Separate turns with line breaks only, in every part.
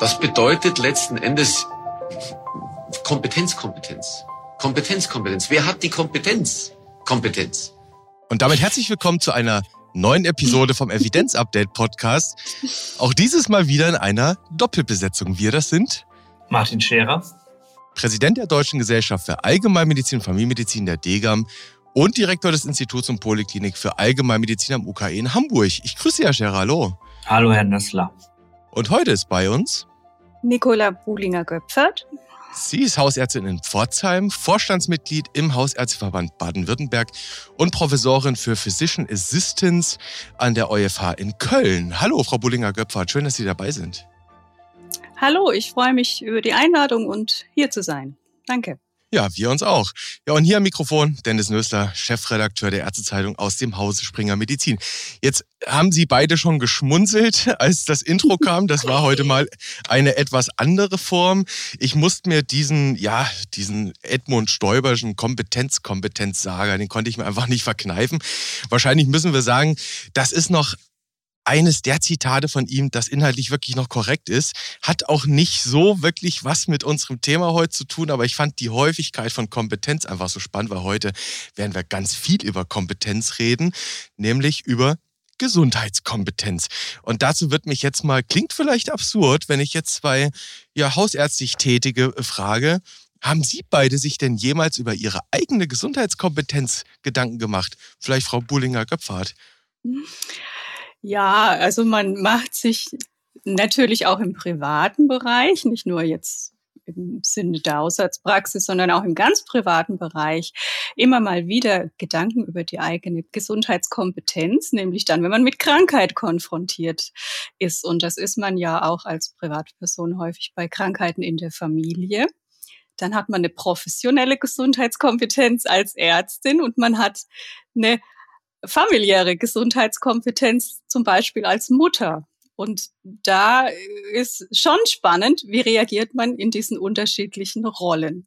Das bedeutet letzten Endes Kompetenz, Kompetenz. Kompetenz, Kompetenz. Wer hat die Kompetenz? Kompetenz.
Und damit herzlich willkommen zu einer neuen Episode vom Evidenz-Update Podcast. Auch dieses Mal wieder in einer Doppelbesetzung. Wir das sind
Martin Scherer,
Präsident der Deutschen Gesellschaft für Allgemeinmedizin und Familienmedizin der DGAM und Direktor des Instituts und Poliklinik für Allgemeinmedizin am UKE in Hamburg. Ich grüße Herr Scherer, hallo.
Hallo, Herr Nössler.
Und heute ist bei uns
Nicola Buhlinger-Göpfert.
Sie ist Hausärztin in Pforzheim, Vorstandsmitglied im Hausärzteverband Baden-Württemberg und Professorin für Physician Assistance an der EuFH in Köln. Hallo, Frau Bullinger-Göpfert, schön, dass Sie dabei sind.
Hallo, ich freue mich über die Einladung und hier zu sein. Danke.
Ja, wir uns auch. Ja, und hier am Mikrofon Dennis Nösler, Chefredakteur der Ärztezeitung aus dem Hause Springer Medizin. Jetzt haben Sie beide schon geschmunzelt, als das Intro kam. Das war heute mal eine etwas andere Form. Ich musste mir diesen, ja, diesen Edmund Stoiberschen Kompetenz-Kompetenz-Sager, den konnte ich mir einfach nicht verkneifen. Wahrscheinlich müssen wir sagen, das ist noch eines der Zitate von ihm, das inhaltlich wirklich noch korrekt ist, hat auch nicht so wirklich was mit unserem Thema heute zu tun, aber ich fand die Häufigkeit von Kompetenz einfach so spannend, weil heute werden wir ganz viel über Kompetenz reden, nämlich über Gesundheitskompetenz. Und dazu wird mich jetzt mal, klingt vielleicht absurd, wenn ich jetzt zwei ja, hausärztlich Tätige frage, haben Sie beide sich denn jemals über Ihre eigene Gesundheitskompetenz Gedanken gemacht? Vielleicht Frau Bullinger-Göpfert.
Ja, also man macht sich natürlich auch im privaten Bereich, nicht nur jetzt im Sinne der Haushaltspraxis, sondern auch im ganz privaten Bereich immer mal wieder Gedanken über die eigene Gesundheitskompetenz, nämlich dann, wenn man mit Krankheit konfrontiert ist. Und das ist man ja auch als Privatperson häufig bei Krankheiten in der Familie. Dann hat man eine professionelle Gesundheitskompetenz als Ärztin und man hat eine familiäre Gesundheitskompetenz, zum Beispiel als Mutter. Und da ist schon spannend, wie reagiert man in diesen unterschiedlichen Rollen.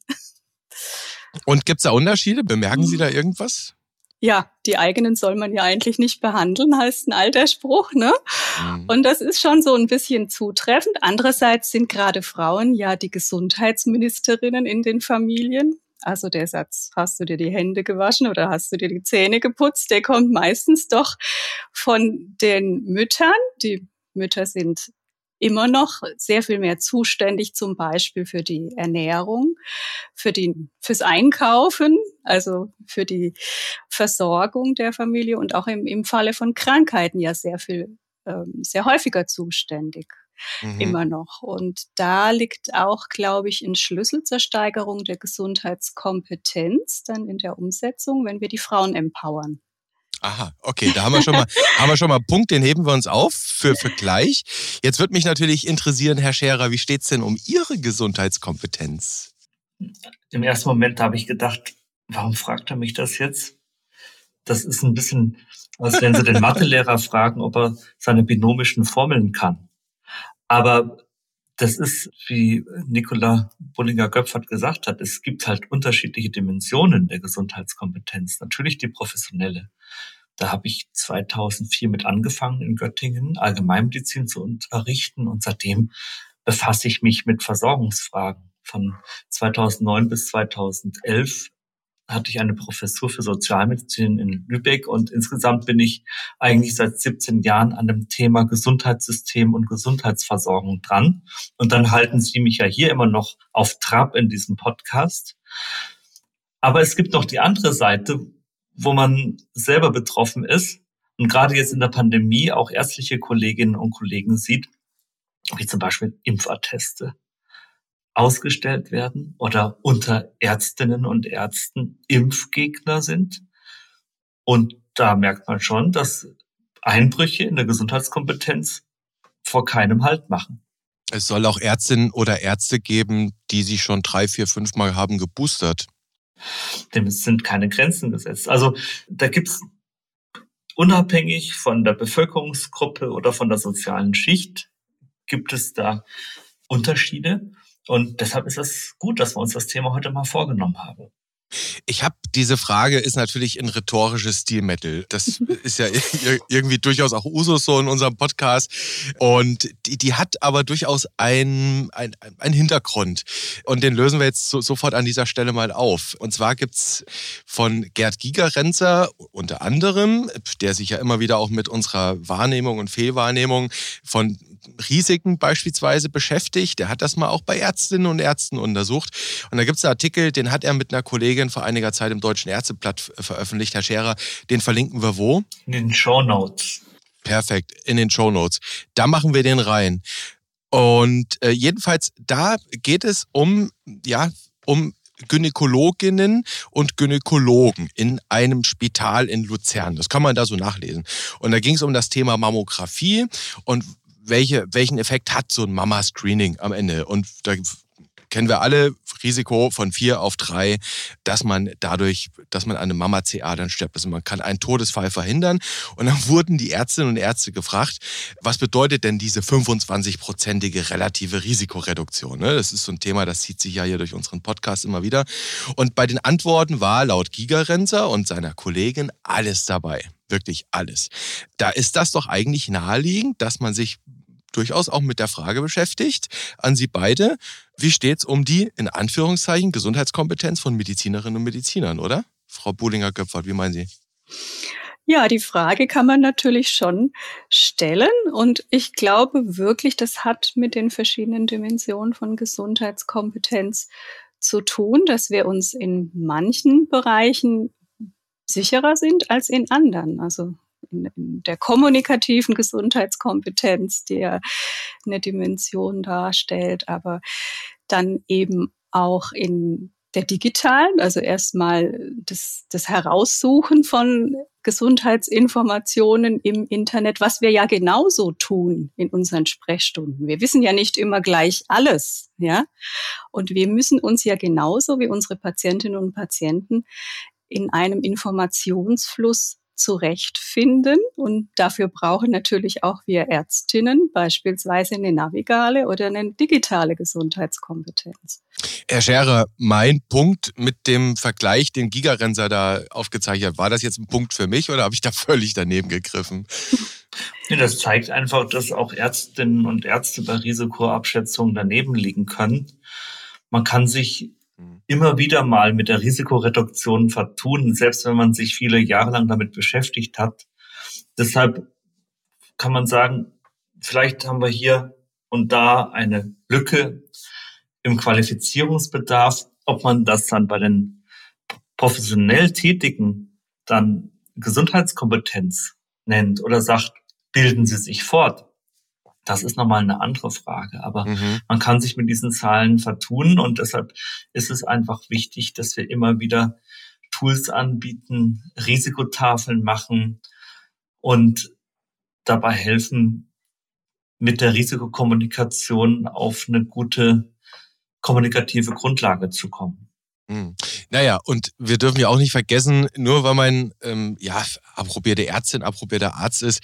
Und gibt es da Unterschiede? Bemerken Sie da irgendwas?
Ja, die eigenen soll man ja eigentlich nicht behandeln, heißt ein alter Spruch, ne? Mhm. Und das ist schon so ein bisschen zutreffend. Andererseits sind gerade Frauen ja die Gesundheitsministerinnen in den Familien. Also der Satz, hast du dir die Hände gewaschen oder hast du dir die Zähne geputzt, der kommt meistens doch von den Müttern. Die Mütter sind immer noch sehr viel mehr zuständig, zum Beispiel für die Ernährung, für die, fürs Einkaufen, also für die Versorgung der Familie und auch im, im Falle von Krankheiten ja sehr viel, ähm, sehr häufiger zuständig mhm. immer noch. Und da liegt auch, glaube ich, ein Schlüssel zur Steigerung der Gesundheitskompetenz dann in der Umsetzung, wenn wir die Frauen empowern.
Aha, okay, da haben wir schon mal, haben wir schon mal einen Punkt, den heben wir uns auf für, für gleich. Jetzt würde mich natürlich interessieren, Herr Scherer, wie steht es denn um Ihre Gesundheitskompetenz?
Im ersten Moment habe ich gedacht, warum fragt er mich das jetzt? Das ist ein bisschen, als wenn Sie den Mathelehrer fragen, ob er seine binomischen Formeln kann. Aber das ist, wie Nicola Bullinger-Göpfert gesagt hat, es gibt halt unterschiedliche Dimensionen der Gesundheitskompetenz. Natürlich die professionelle. Da habe ich 2004 mit angefangen in Göttingen Allgemeinmedizin zu unterrichten und seitdem befasse ich mich mit Versorgungsfragen. Von 2009 bis 2011 hatte ich eine Professur für Sozialmedizin in Lübeck und insgesamt bin ich eigentlich seit 17 Jahren an dem Thema Gesundheitssystem und Gesundheitsversorgung dran. Und dann halten Sie mich ja hier immer noch auf Trab in diesem Podcast. Aber es gibt noch die andere Seite, wo man selber betroffen ist und gerade jetzt in der Pandemie auch ärztliche Kolleginnen und Kollegen sieht, wie zum Beispiel Impfatteste ausgestellt werden oder unter Ärztinnen und Ärzten Impfgegner sind. Und da merkt man schon, dass Einbrüche in der Gesundheitskompetenz vor keinem Halt machen.
Es soll auch Ärztinnen oder Ärzte geben, die sich schon drei, vier, fünf Mal haben geboostert.
Dem sind keine Grenzen gesetzt. Also da gibt's unabhängig von der Bevölkerungsgruppe oder von der sozialen Schicht, gibt es da Unterschiede. Und deshalb ist es gut, dass wir uns das Thema heute mal vorgenommen haben.
Ich habe diese Frage ist natürlich ein rhetorisches Stilmittel. Das ist ja irgendwie durchaus auch Usus so in unserem Podcast. Und die, die hat aber durchaus einen ein Hintergrund. Und den lösen wir jetzt so, sofort an dieser Stelle mal auf. Und zwar gibt's von Gerd Gigerenzer unter anderem, der sich ja immer wieder auch mit unserer Wahrnehmung und Fehlwahrnehmung von Risiken beispielsweise beschäftigt. Der hat das mal auch bei Ärztinnen und Ärzten untersucht. Und da gibt es einen Artikel, den hat er mit einer Kollegin vor einiger Zeit im Deutschen Ärzteblatt veröffentlicht. Herr Scherer, den verlinken wir wo?
In den Show Notes.
Perfekt, in den Show Notes. Da machen wir den rein. Und äh, jedenfalls, da geht es um, ja, um Gynäkologinnen und Gynäkologen in einem Spital in Luzern. Das kann man da so nachlesen. Und da ging es um das Thema Mammographie und welche, welchen Effekt hat so ein Mama-Screening am Ende? Und da kennen wir alle Risiko von vier auf drei, dass man dadurch, dass man eine Mama-CA dann stirbt. Also man kann einen Todesfall verhindern. Und dann wurden die Ärztinnen und Ärzte gefragt, was bedeutet denn diese 25-prozentige relative Risikoreduktion? Ne? Das ist so ein Thema, das zieht sich ja hier durch unseren Podcast immer wieder. Und bei den Antworten war laut Gigerenzer und seiner Kollegin alles dabei wirklich alles. Da ist das doch eigentlich naheliegend, dass man sich durchaus auch mit der Frage beschäftigt, an Sie beide, wie steht es um die, in Anführungszeichen, Gesundheitskompetenz von Medizinerinnen und Medizinern, oder? Frau Buhlinger-Göpfert, wie meinen Sie?
Ja, die Frage kann man natürlich schon stellen. Und ich glaube wirklich, das hat mit den verschiedenen Dimensionen von Gesundheitskompetenz zu tun, dass wir uns in manchen Bereichen sicherer sind als in anderen. Also in, in der kommunikativen Gesundheitskompetenz, die ja eine Dimension darstellt, aber dann eben auch in der digitalen, also erstmal das, das Heraussuchen von Gesundheitsinformationen im Internet, was wir ja genauso tun in unseren Sprechstunden. Wir wissen ja nicht immer gleich alles, ja. Und wir müssen uns ja genauso wie unsere Patientinnen und Patienten in einem Informationsfluss zurechtfinden. Und dafür brauchen natürlich auch wir Ärztinnen beispielsweise eine navigale oder eine digitale Gesundheitskompetenz.
Herr Scherer, mein Punkt mit dem Vergleich, den Gigarenser da aufgezeichnet hat, war das jetzt ein Punkt für mich oder habe ich da völlig daneben gegriffen?
Das zeigt einfach, dass auch Ärztinnen und Ärzte bei Risikoabschätzungen daneben liegen können. Man kann sich immer wieder mal mit der Risikoreduktion vertun, selbst wenn man sich viele Jahre lang damit beschäftigt hat. Deshalb kann man sagen, vielleicht haben wir hier und da eine Lücke im Qualifizierungsbedarf, ob man das dann bei den professionell Tätigen dann Gesundheitskompetenz nennt oder sagt, bilden Sie sich fort. Das ist nochmal eine andere Frage. Aber mhm. man kann sich mit diesen Zahlen vertun und deshalb ist es einfach wichtig, dass wir immer wieder Tools anbieten, Risikotafeln machen und dabei helfen, mit der Risikokommunikation auf eine gute kommunikative Grundlage zu kommen.
Hm. Naja, und wir dürfen ja auch nicht vergessen, nur weil man ähm, ja approbierte Ärztin, approbierter Arzt ist,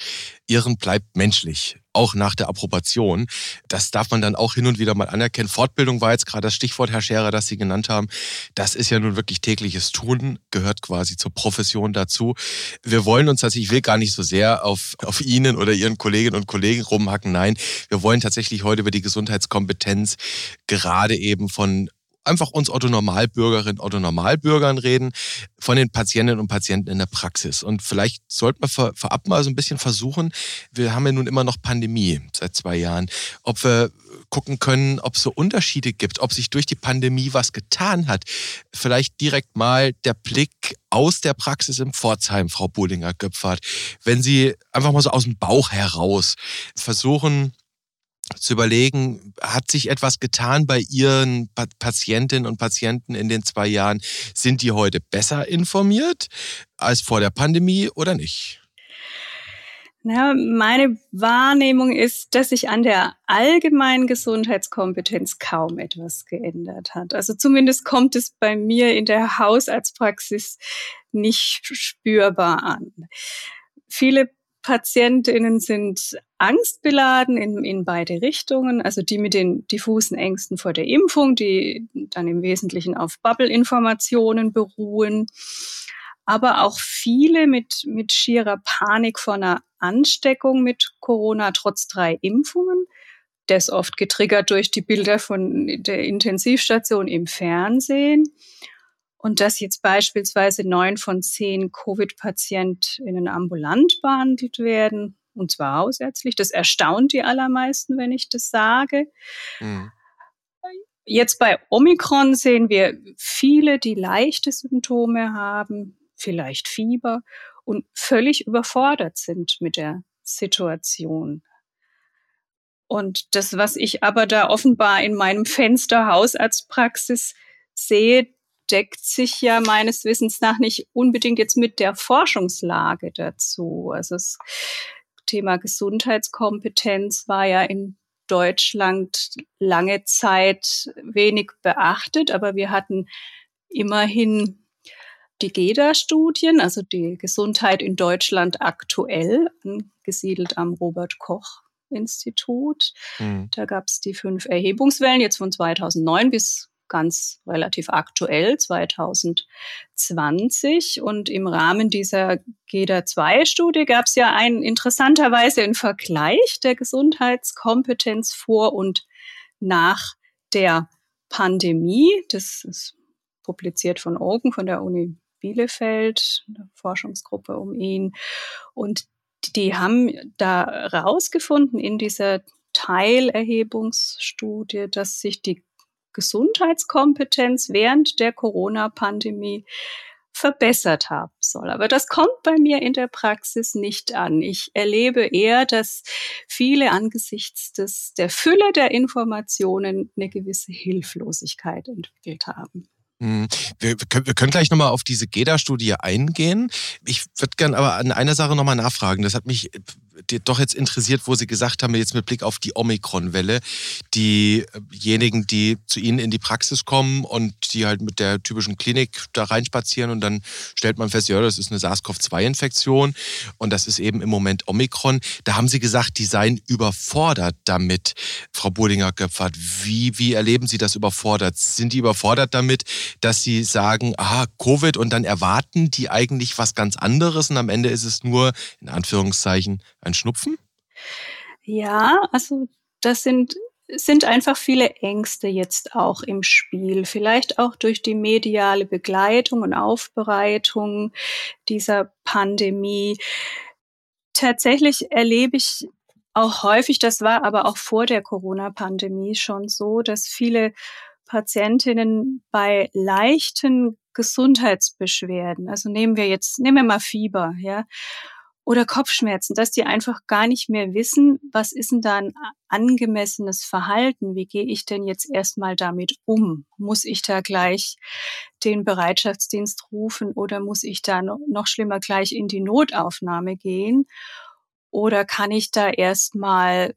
ihren bleibt menschlich, auch nach der Approbation. Das darf man dann auch hin und wieder mal anerkennen. Fortbildung war jetzt gerade das Stichwort, Herr Scherer, das Sie genannt haben. Das ist ja nun wirklich tägliches Tun, gehört quasi zur Profession dazu. Wir wollen uns tatsächlich, ich will gar nicht so sehr auf, auf Ihnen oder Ihren Kolleginnen und Kollegen rumhacken. Nein, wir wollen tatsächlich heute über die Gesundheitskompetenz gerade eben von einfach uns Otto Normalbürgerinnen, Otto Normalbürgern reden, von den Patientinnen und Patienten in der Praxis. Und vielleicht sollten wir vorab mal so ein bisschen versuchen, wir haben ja nun immer noch Pandemie seit zwei Jahren, ob wir gucken können, ob es so Unterschiede gibt, ob sich durch die Pandemie was getan hat. Vielleicht direkt mal der Blick aus der Praxis im Pforzheim, Frau Bullinger-Göpfert. Wenn Sie einfach mal so aus dem Bauch heraus versuchen, zu überlegen, hat sich etwas getan bei Ihren Patientinnen und Patienten in den zwei Jahren? Sind die heute besser informiert als vor der Pandemie oder nicht?
Ja, meine Wahrnehmung ist, dass sich an der allgemeinen Gesundheitskompetenz kaum etwas geändert hat. Also zumindest kommt es bei mir in der Hausarztpraxis nicht spürbar an. Viele Patientinnen sind angstbeladen in, in beide Richtungen, also die mit den diffusen Ängsten vor der Impfung, die dann im Wesentlichen auf Bubble-Informationen beruhen, aber auch viele mit, mit schierer Panik vor einer Ansteckung mit Corona trotz drei Impfungen. Das oft getriggert durch die Bilder von der Intensivstation im Fernsehen. Und dass jetzt beispielsweise neun von zehn Covid-PatientInnen ambulant behandelt werden, und zwar hausärztlich. Das erstaunt die allermeisten, wenn ich das sage. Mhm. Jetzt bei Omikron sehen wir viele, die leichte Symptome haben, vielleicht Fieber und völlig überfordert sind mit der Situation. Und das, was ich aber da offenbar in meinem Fenster Hausarztpraxis sehe, deckt sich ja meines Wissens nach nicht unbedingt jetzt mit der Forschungslage dazu. Also das Thema Gesundheitskompetenz war ja in Deutschland lange Zeit wenig beachtet, aber wir hatten immerhin die GEDA-Studien, also die Gesundheit in Deutschland aktuell, angesiedelt am Robert Koch Institut. Mhm. Da gab es die fünf Erhebungswellen, jetzt von 2009 bis ganz relativ aktuell, 2020. Und im Rahmen dieser GEDA-2-Studie gab es ja einen interessanterweise einen Vergleich der Gesundheitskompetenz vor und nach der Pandemie. Das ist publiziert von Oken, von der Uni Bielefeld, eine Forschungsgruppe um ihn. Und die haben da rausgefunden in dieser Teilerhebungsstudie, dass sich die Gesundheitskompetenz während der Corona-Pandemie verbessert haben soll. Aber das kommt bei mir in der Praxis nicht an. Ich erlebe eher, dass viele angesichts des, der Fülle der Informationen eine gewisse Hilflosigkeit entwickelt haben.
Hm. Wir, wir können gleich nochmal auf diese GEDA-Studie eingehen. Ich würde gerne aber an einer Sache nochmal nachfragen. Das hat mich doch jetzt interessiert, wo Sie gesagt haben, jetzt mit Blick auf die Omikron-Welle, diejenigen, die zu Ihnen in die Praxis kommen und die halt mit der typischen Klinik da reinspazieren und dann stellt man fest, ja, das ist eine SARS-CoV-2-Infektion und das ist eben im Moment Omikron. Da haben Sie gesagt, die seien überfordert damit. Frau Burdinger-Göpfert, wie, wie erleben Sie das überfordert? Sind die überfordert damit, dass Sie sagen, aha, Covid und dann erwarten die eigentlich was ganz anderes und am Ende ist es nur, in Anführungszeichen, ein Schnupfen?
Ja, also das sind sind einfach viele Ängste jetzt auch im Spiel. Vielleicht auch durch die mediale Begleitung und Aufbereitung dieser Pandemie. Tatsächlich erlebe ich auch häufig, das war aber auch vor der Corona-Pandemie schon so, dass viele Patientinnen bei leichten Gesundheitsbeschwerden, also nehmen wir jetzt, nehmen wir mal Fieber, ja, oder Kopfschmerzen, dass die einfach gar nicht mehr wissen, was ist denn da ein angemessenes Verhalten? Wie gehe ich denn jetzt erstmal damit um? Muss ich da gleich den Bereitschaftsdienst rufen oder muss ich da noch schlimmer gleich in die Notaufnahme gehen? Oder kann ich da erstmal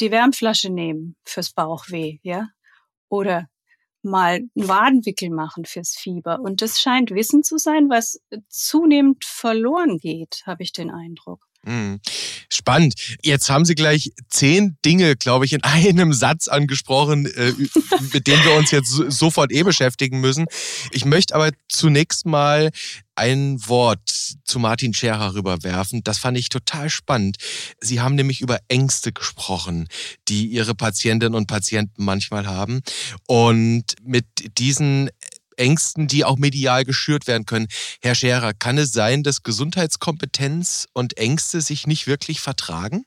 die Wärmflasche nehmen fürs Bauchweh, ja? Oder mal einen Wadenwickel machen fürs Fieber. Und das scheint Wissen zu sein, was zunehmend verloren geht, habe ich den Eindruck.
Mhm. Spannend. Jetzt haben Sie gleich zehn Dinge, glaube ich, in einem Satz angesprochen, äh, mit denen wir uns jetzt sofort eh beschäftigen müssen. Ich möchte aber zunächst mal ein Wort zu Martin Scherer rüberwerfen. Das fand ich total spannend. Sie haben nämlich über Ängste gesprochen, die Ihre Patientinnen und Patienten manchmal haben. Und mit diesen Ängsten, die auch medial geschürt werden können. Herr Scherer, kann es sein, dass Gesundheitskompetenz und Ängste sich nicht wirklich vertragen?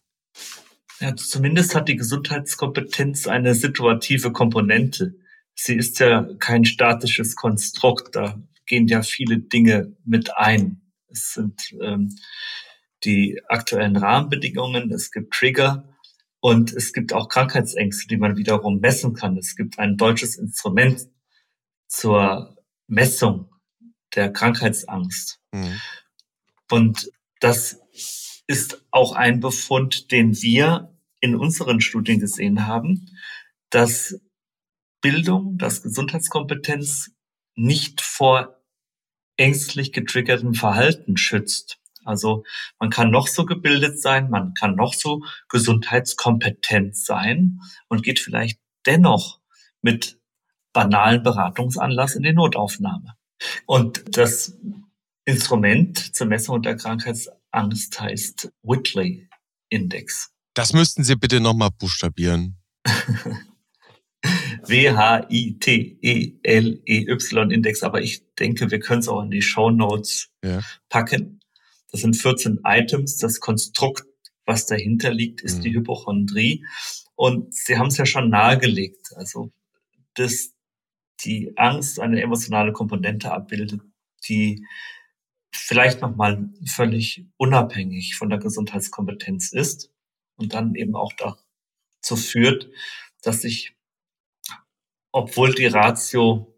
Ja, zumindest hat die Gesundheitskompetenz eine situative Komponente. Sie ist ja kein statisches Konstrukt. Da gehen ja viele Dinge mit ein. Es sind ähm, die aktuellen Rahmenbedingungen, es gibt Trigger und es gibt auch Krankheitsängste, die man wiederum messen kann. Es gibt ein deutsches Instrument, zur Messung der Krankheitsangst. Mhm. Und das ist auch ein Befund, den wir in unseren Studien gesehen haben, dass Bildung, dass Gesundheitskompetenz nicht vor ängstlich getriggertem Verhalten schützt. Also man kann noch so gebildet sein, man kann noch so gesundheitskompetent sein und geht vielleicht dennoch mit banalen Beratungsanlass in die Notaufnahme. Und das Instrument zur Messung der Krankheitsangst heißt Whitley Index.
Das müssten Sie bitte nochmal buchstabieren.
W-H-I-T-E-L-E-Y-Index, aber ich denke, wir können es auch in die Show Notes ja. packen. Das sind 14 Items. Das Konstrukt, was dahinter liegt, ist mhm. die Hypochondrie. Und Sie haben es ja schon nahegelegt. Also, dass die Angst eine emotionale Komponente abbildet, die vielleicht nochmal völlig unabhängig von der Gesundheitskompetenz ist und dann eben auch dazu führt, dass sich obwohl die Ratio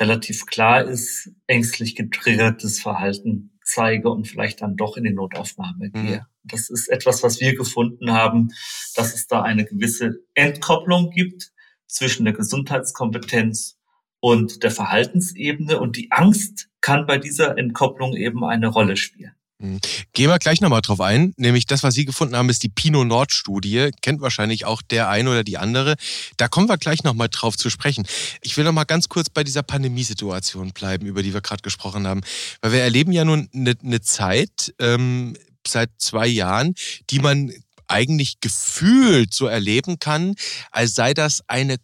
relativ klar ist, ängstlich getriggertes Verhalten zeige und vielleicht dann doch in die Notaufnahme mhm. gehe. Mhm. Das ist etwas, was wir gefunden haben, dass es da eine gewisse Entkopplung gibt zwischen der Gesundheitskompetenz und der Verhaltensebene und die Angst kann bei dieser Entkopplung eben eine Rolle spielen.
Mhm. Gehen wir gleich nochmal drauf ein, nämlich das, was Sie gefunden haben, ist die Pinot Nord Studie. Kennt wahrscheinlich auch der eine oder die andere. Da kommen wir gleich nochmal drauf zu sprechen. Ich will nochmal ganz kurz bei dieser Pandemiesituation bleiben, über die wir gerade gesprochen haben. Weil wir erleben ja nun eine, eine Zeit ähm, seit zwei Jahren, die man eigentlich gefühlt so erleben kann, als sei das eine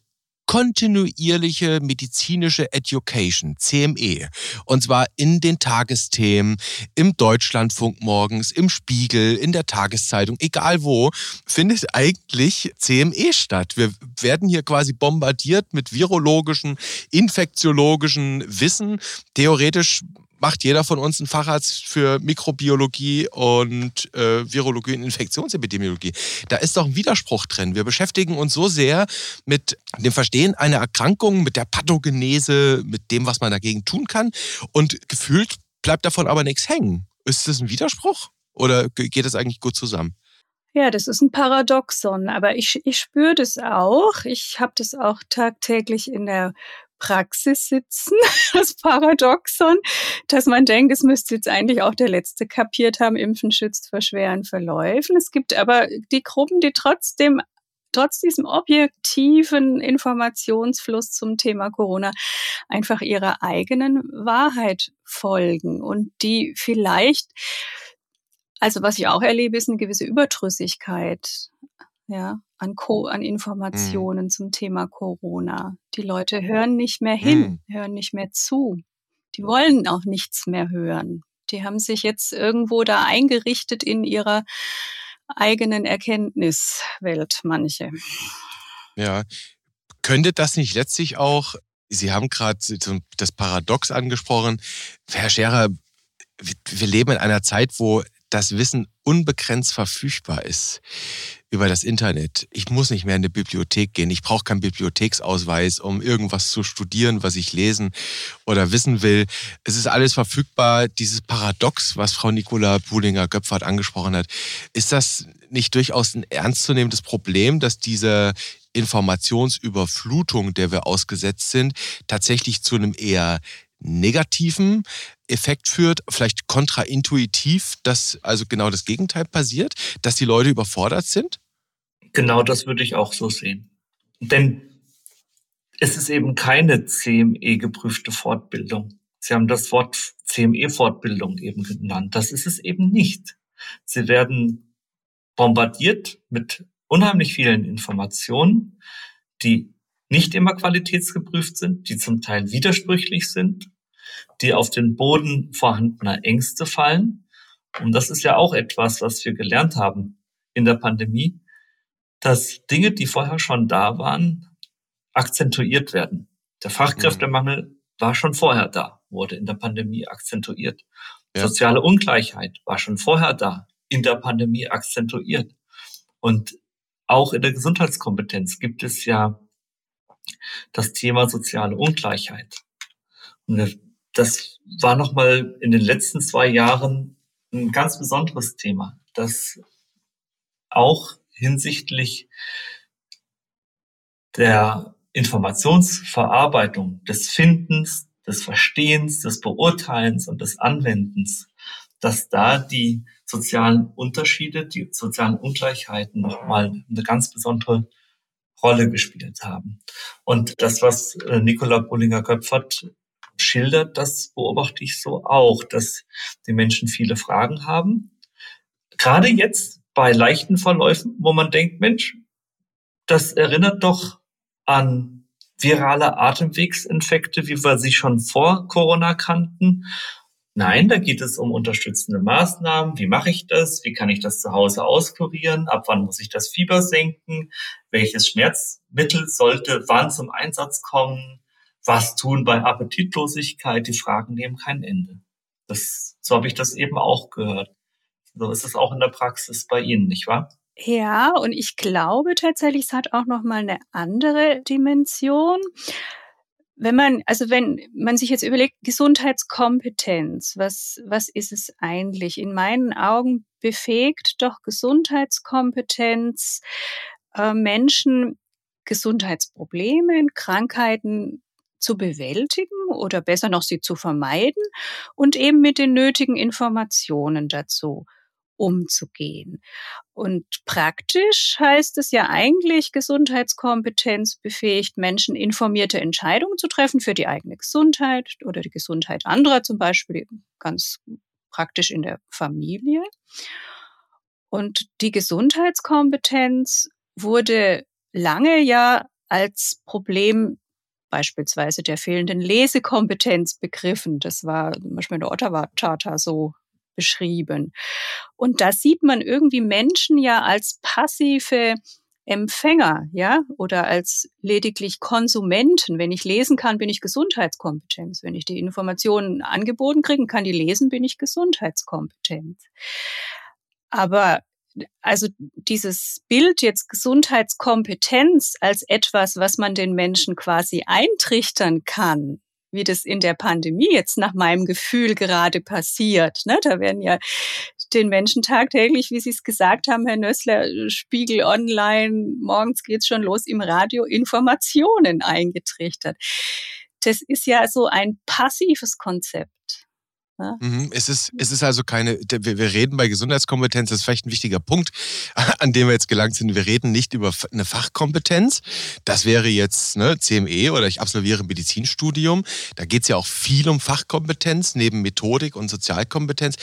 kontinuierliche medizinische Education, CME. Und zwar in den Tagesthemen, im Deutschlandfunk morgens, im Spiegel, in der Tageszeitung, egal wo, findet eigentlich CME statt. Wir werden hier quasi bombardiert mit virologischen, infektiologischen Wissen. Theoretisch macht jeder von uns einen Facharzt für Mikrobiologie und äh, Virologie und Infektionsepidemiologie. Da ist doch ein Widerspruch drin. Wir beschäftigen uns so sehr mit dem Verstehen einer Erkrankung, mit der Pathogenese, mit dem, was man dagegen tun kann. Und gefühlt bleibt davon aber nichts hängen. Ist das ein Widerspruch oder geht das eigentlich gut zusammen?
Ja, das ist ein Paradoxon, aber ich, ich spüre das auch. Ich habe das auch tagtäglich in der Praxis sitzen, das Paradoxon, dass man denkt, es müsste jetzt eigentlich auch der Letzte kapiert haben, Impfen schützt vor schweren Verläufen. Es gibt aber die Gruppen, die trotzdem trotz diesem objektiven Informationsfluss zum Thema Corona einfach ihrer eigenen Wahrheit folgen und die vielleicht, also was ich auch erlebe, ist eine gewisse Überdrüssigkeit ja, an, Co an Informationen mhm. zum Thema Corona. Die Leute hören nicht mehr hin, mhm. hören nicht mehr zu. Die wollen auch nichts mehr hören. Die haben sich jetzt irgendwo da eingerichtet in ihrer eigenen Erkenntniswelt, manche.
Ja, könnte das nicht letztlich auch, Sie haben gerade das Paradox angesprochen, Herr Scherer, wir leben in einer Zeit, wo das Wissen unbegrenzt verfügbar ist über das Internet. Ich muss nicht mehr in eine Bibliothek gehen. Ich brauche keinen Bibliotheksausweis, um irgendwas zu studieren, was ich lesen oder wissen will. Es ist alles verfügbar. Dieses Paradox, was Frau Nicola Buhlinger-Göpfert angesprochen hat, ist das nicht durchaus ein ernstzunehmendes Problem, dass diese Informationsüberflutung, der wir ausgesetzt sind, tatsächlich zu einem eher negativen Effekt führt, vielleicht kontraintuitiv, dass also genau das Gegenteil passiert, dass die Leute überfordert sind?
Genau das würde ich auch so sehen. Denn es ist eben keine CME-geprüfte Fortbildung. Sie haben das Wort CME-Fortbildung eben genannt. Das ist es eben nicht. Sie werden bombardiert mit unheimlich vielen Informationen, die nicht immer qualitätsgeprüft sind, die zum Teil widersprüchlich sind, die auf den Boden vorhandener Ängste fallen. Und das ist ja auch etwas, was wir gelernt haben in der Pandemie, dass Dinge, die vorher schon da waren, akzentuiert werden. Der Fachkräftemangel war schon vorher da, wurde in der Pandemie akzentuiert. Ja. Soziale Ungleichheit war schon vorher da, in der Pandemie akzentuiert. Und auch in der Gesundheitskompetenz gibt es ja das Thema soziale Ungleichheit. Und das war nochmal in den letzten zwei Jahren ein ganz besonderes Thema, das auch hinsichtlich der Informationsverarbeitung, des Findens, des Verstehens, des Beurteilens und des Anwendens dass da die sozialen Unterschiede, die sozialen Ungleichheiten nochmal eine ganz besondere Rolle gespielt haben. Und das, was äh, Nicola Bullinger-Köpfert schildert, das beobachte ich so auch, dass die Menschen viele Fragen haben. Gerade jetzt bei leichten Verläufen, wo man denkt, Mensch, das erinnert doch an virale Atemwegsinfekte, wie wir sie schon vor Corona kannten. Nein, da geht es um unterstützende Maßnahmen. Wie mache ich das? Wie kann ich das zu Hause auskurieren? Ab wann muss ich das Fieber senken? Welches Schmerzmittel sollte wann zum Einsatz kommen? Was tun bei Appetitlosigkeit? Die Fragen nehmen kein Ende. Das, so habe ich das eben auch gehört. So ist es auch in der Praxis bei Ihnen, nicht wahr?
Ja, und ich glaube tatsächlich, es hat auch noch mal eine andere Dimension. Wenn man, also wenn man sich jetzt überlegt, Gesundheitskompetenz, was, was ist es eigentlich? In meinen Augen befähigt doch Gesundheitskompetenz äh, Menschen, Gesundheitsprobleme, Krankheiten zu bewältigen oder besser noch sie zu vermeiden und eben mit den nötigen Informationen dazu umzugehen. Und praktisch heißt es ja eigentlich, Gesundheitskompetenz befähigt Menschen, informierte Entscheidungen zu treffen für die eigene Gesundheit oder die Gesundheit anderer, zum Beispiel ganz praktisch in der Familie. Und die Gesundheitskompetenz wurde lange ja als Problem beispielsweise der fehlenden Lesekompetenz begriffen. Das war zum Beispiel in der Ottawa Charta so beschrieben. Und da sieht man irgendwie Menschen ja als passive Empfänger, ja, oder als lediglich Konsumenten. Wenn ich lesen kann, bin ich Gesundheitskompetenz. Wenn ich die Informationen angeboten kriegen kann, die lesen, bin ich Gesundheitskompetenz. Aber also dieses Bild jetzt Gesundheitskompetenz als etwas, was man den Menschen quasi eintrichtern kann, wie das in der Pandemie jetzt nach meinem Gefühl gerade passiert. Ne? Da werden ja den Menschen tagtäglich, wie Sie es gesagt haben, Herr Nössler, Spiegel Online, morgens geht's schon los im Radio, Informationen eingetrichtert. Das ist ja so ein passives Konzept.
Ja? Mhm. Es, ist, es ist also keine, wir, wir reden bei Gesundheitskompetenz, das ist vielleicht ein wichtiger Punkt, an dem wir jetzt gelangt sind. Wir reden nicht über eine Fachkompetenz. Das wäre jetzt ne, CME oder ich absolviere ein Medizinstudium. Da geht es ja auch viel um Fachkompetenz neben Methodik und Sozialkompetenz.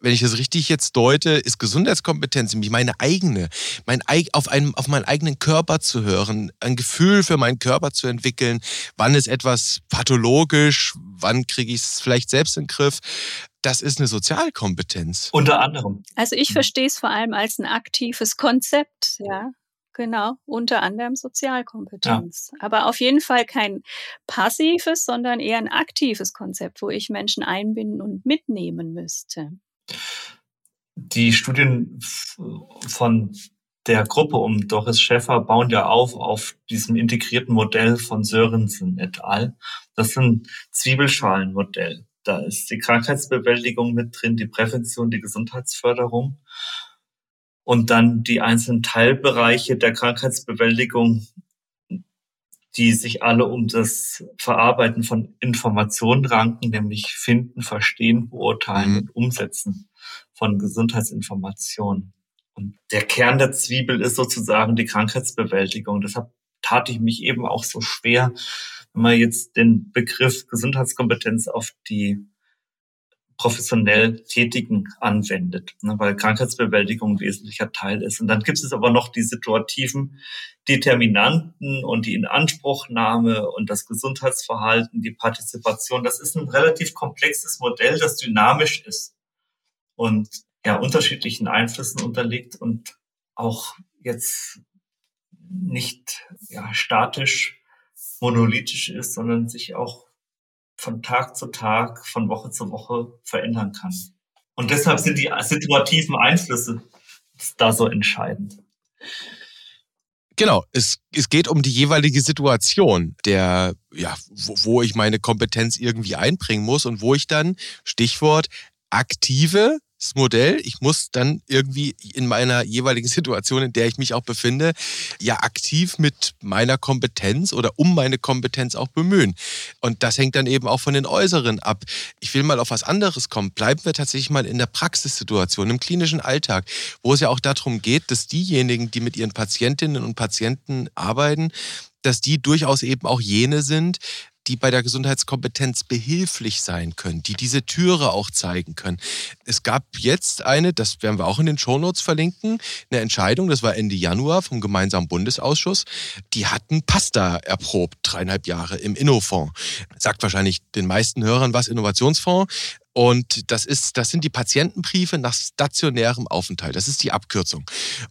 Wenn ich das richtig jetzt deute, ist Gesundheitskompetenz nämlich meine eigene, mein, auf, einem, auf meinen eigenen Körper zu hören, ein Gefühl für meinen Körper zu entwickeln. Wann ist etwas pathologisch? Wann kriege ich es vielleicht selbst in den Griff? Das ist eine Sozialkompetenz.
Unter anderem.
Also ich verstehe es vor allem als ein aktives Konzept, ja. Genau, unter anderem Sozialkompetenz. Ja. Aber auf jeden Fall kein passives, sondern eher ein aktives Konzept, wo ich Menschen einbinden und mitnehmen müsste.
Die Studien von der Gruppe um Doris Schäffer bauen ja auf auf diesem integrierten Modell von Sörensen et al. Das ist ein Zwiebelschalenmodell. Da ist die Krankheitsbewältigung mit drin, die Prävention, die Gesundheitsförderung und dann die einzelnen Teilbereiche der Krankheitsbewältigung, die sich alle um das Verarbeiten von Informationen ranken, nämlich finden, verstehen, beurteilen mhm. und umsetzen von Gesundheitsinformationen. Und der Kern der Zwiebel ist sozusagen die Krankheitsbewältigung. Deshalb tat ich mich eben auch so schwer, wenn man jetzt den Begriff Gesundheitskompetenz auf die professionell Tätigen anwendet, ne, weil Krankheitsbewältigung ein wesentlicher Teil ist. Und dann gibt es aber noch die situativen Determinanten und die Inanspruchnahme und das Gesundheitsverhalten, die Partizipation. Das ist ein relativ komplexes Modell, das dynamisch ist und ja unterschiedlichen Einflüssen unterliegt und auch jetzt nicht ja, statisch monolithisch ist, sondern sich auch von Tag zu Tag, von Woche zu Woche verändern kann. Und deshalb sind die situativen Einflüsse da so entscheidend.
Genau, es, es geht um die jeweilige Situation, der, ja, wo, wo ich meine Kompetenz irgendwie einbringen muss und wo ich dann, Stichwort, aktive Modell. Ich muss dann irgendwie in meiner jeweiligen Situation, in der ich mich auch befinde, ja aktiv mit meiner Kompetenz oder um meine Kompetenz auch bemühen. Und das hängt dann eben auch von den Äußeren ab. Ich will mal auf was anderes kommen. Bleiben wir tatsächlich mal in der Praxissituation, im klinischen Alltag, wo es ja auch darum geht, dass diejenigen, die mit ihren Patientinnen und Patienten arbeiten, dass die durchaus eben auch jene sind, die bei der Gesundheitskompetenz behilflich sein können, die diese Türe auch zeigen können. Es gab jetzt eine, das werden wir auch in den Shownotes verlinken, eine Entscheidung, das war Ende Januar vom gemeinsamen Bundesausschuss. Die hatten Pasta erprobt, dreieinhalb Jahre im Innofonds. Sagt wahrscheinlich den meisten Hörern was, Innovationsfonds. Und das ist, das sind die Patientenbriefe nach stationärem Aufenthalt. Das ist die Abkürzung.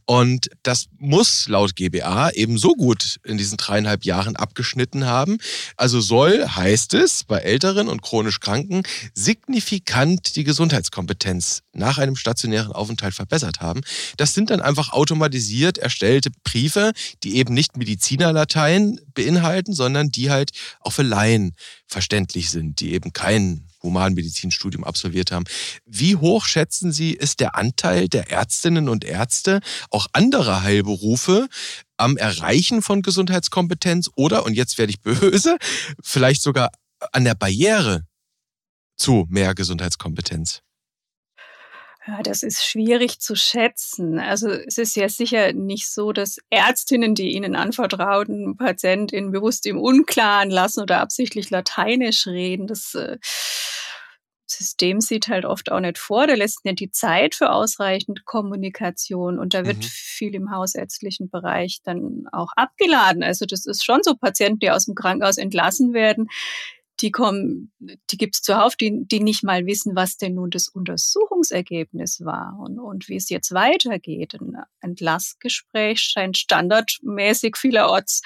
Und das muss laut GBA eben so gut in diesen dreieinhalb Jahren abgeschnitten haben. Also soll, heißt es, bei Älteren und chronisch Kranken signifikant die Gesundheitskompetenz nach einem stationären Aufenthalt verbessert haben. Das sind dann einfach automatisiert erstellte Briefe, die eben nicht Medizinerlatein beinhalten, sondern die halt auch für Laien verständlich sind, die eben keinen Humanmedizinstudium absolviert haben. Wie hoch schätzen Sie, ist der Anteil der Ärztinnen und Ärzte, auch anderer Heilberufe, am Erreichen von Gesundheitskompetenz oder, und jetzt werde ich böse, vielleicht sogar an der Barriere zu mehr Gesundheitskompetenz?
Ja, das ist schwierig zu schätzen. Also es ist ja sicher nicht so, dass Ärztinnen, die ihnen anvertrauten Patientinnen bewusst im Unklaren lassen oder absichtlich Lateinisch reden. Das äh, System sieht halt oft auch nicht vor. Da lässt nicht die Zeit für ausreichend Kommunikation und da wird mhm. viel im hausärztlichen Bereich dann auch abgeladen. Also das ist schon so Patienten, die aus dem Krankenhaus entlassen werden, die kommen, die gibt's zuhauf, die, die nicht mal wissen, was denn nun das Untersuchungsergebnis war und, und wie es jetzt weitergeht. Ein Entlassgespräch scheint standardmäßig vielerorts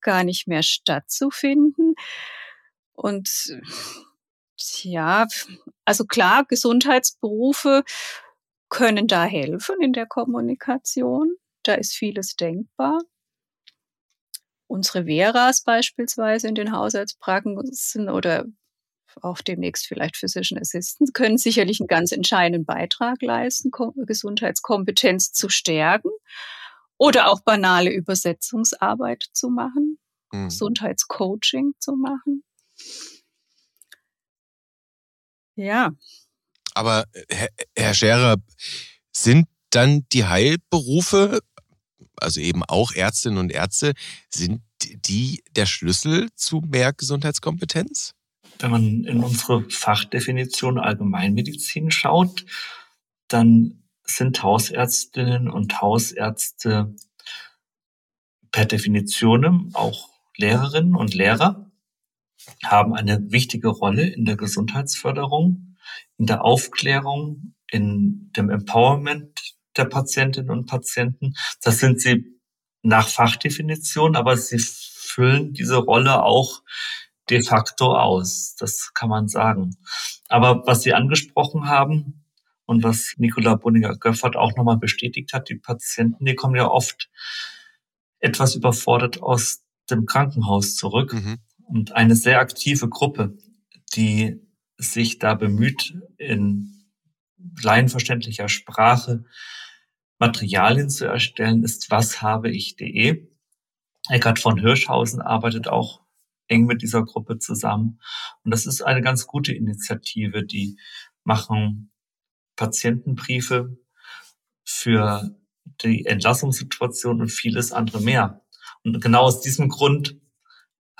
gar nicht mehr stattzufinden. Und ja, also klar, Gesundheitsberufe können da helfen in der Kommunikation. Da ist vieles denkbar. Unsere Veras beispielsweise in den Haushaltspraxen oder auch demnächst vielleicht Physician Assistants können sicherlich einen ganz entscheidenden Beitrag leisten, Gesundheitskompetenz zu stärken oder auch banale Übersetzungsarbeit zu machen, mhm. Gesundheitscoaching zu machen. Ja.
Aber Herr, Scherer, sind dann die Heilberufe also eben auch Ärztinnen und Ärzte, sind die der Schlüssel zu mehr Gesundheitskompetenz?
Wenn man in unsere Fachdefinition Allgemeinmedizin schaut, dann sind Hausärztinnen und Hausärzte per Definition auch Lehrerinnen und Lehrer, haben eine wichtige Rolle in der Gesundheitsförderung, in der Aufklärung, in dem Empowerment der Patientinnen und Patienten. Das sind sie nach Fachdefinition, aber sie füllen diese Rolle auch de facto aus. Das kann man sagen. Aber was Sie angesprochen haben und was Nicola Bunninger-Göffert auch nochmal bestätigt hat, die Patienten, die kommen ja oft etwas überfordert aus dem Krankenhaus zurück. Mhm. Und eine sehr aktive Gruppe, die sich da bemüht, in laienverständlicher Sprache Materialien zu erstellen, ist was habe. Eckhard von Hirschhausen arbeitet auch eng mit dieser Gruppe zusammen. Und das ist eine ganz gute Initiative. Die machen Patientenbriefe für die Entlassungssituation und vieles andere mehr. Und genau aus diesem Grund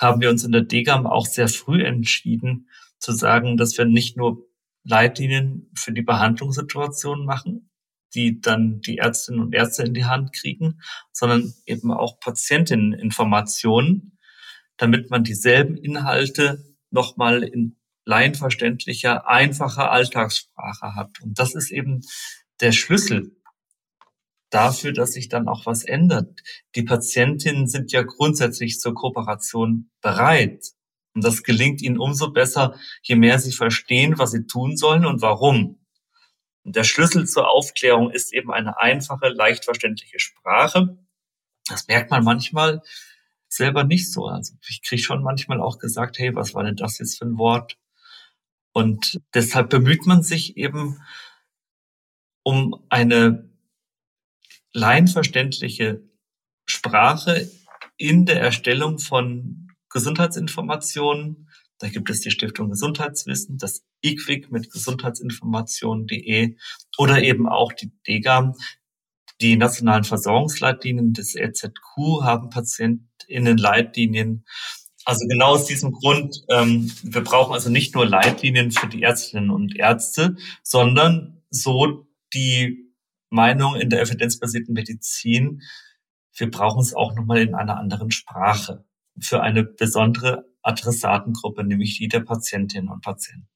haben wir uns in der DGAM auch sehr früh entschieden zu sagen, dass wir nicht nur Leitlinien für die Behandlungssituation machen, die dann die Ärztinnen und Ärzte in die Hand kriegen, sondern eben auch Patientinneninformationen, damit man dieselben Inhalte nochmal in laienverständlicher, einfacher Alltagssprache hat. Und das ist eben der Schlüssel dafür, dass sich dann auch was ändert. Die Patientinnen sind ja grundsätzlich zur Kooperation bereit. Und das gelingt ihnen umso besser, je mehr sie verstehen, was sie tun sollen und warum. Und der Schlüssel zur Aufklärung ist eben eine einfache, leicht verständliche Sprache. Das merkt man manchmal selber nicht so. Also ich kriege schon manchmal auch gesagt, hey, was war denn das jetzt für ein Wort? Und deshalb bemüht man sich eben, um eine laienverständliche Sprache in der Erstellung von Gesundheitsinformationen. Da gibt es die Stiftung Gesundheitswissen, das IQWIC mit gesundheitsinformationen.de oder eben auch die DEGAM. Die nationalen Versorgungsleitlinien des RZQ haben PatientInnen-Leitlinien. Also genau aus diesem Grund, ähm, wir brauchen also nicht nur Leitlinien für die Ärztinnen und Ärzte, sondern so die Meinung in der evidenzbasierten Medizin, wir brauchen es auch nochmal in einer anderen Sprache für eine besondere Adressatengruppe, nämlich die der Patientinnen und Patienten.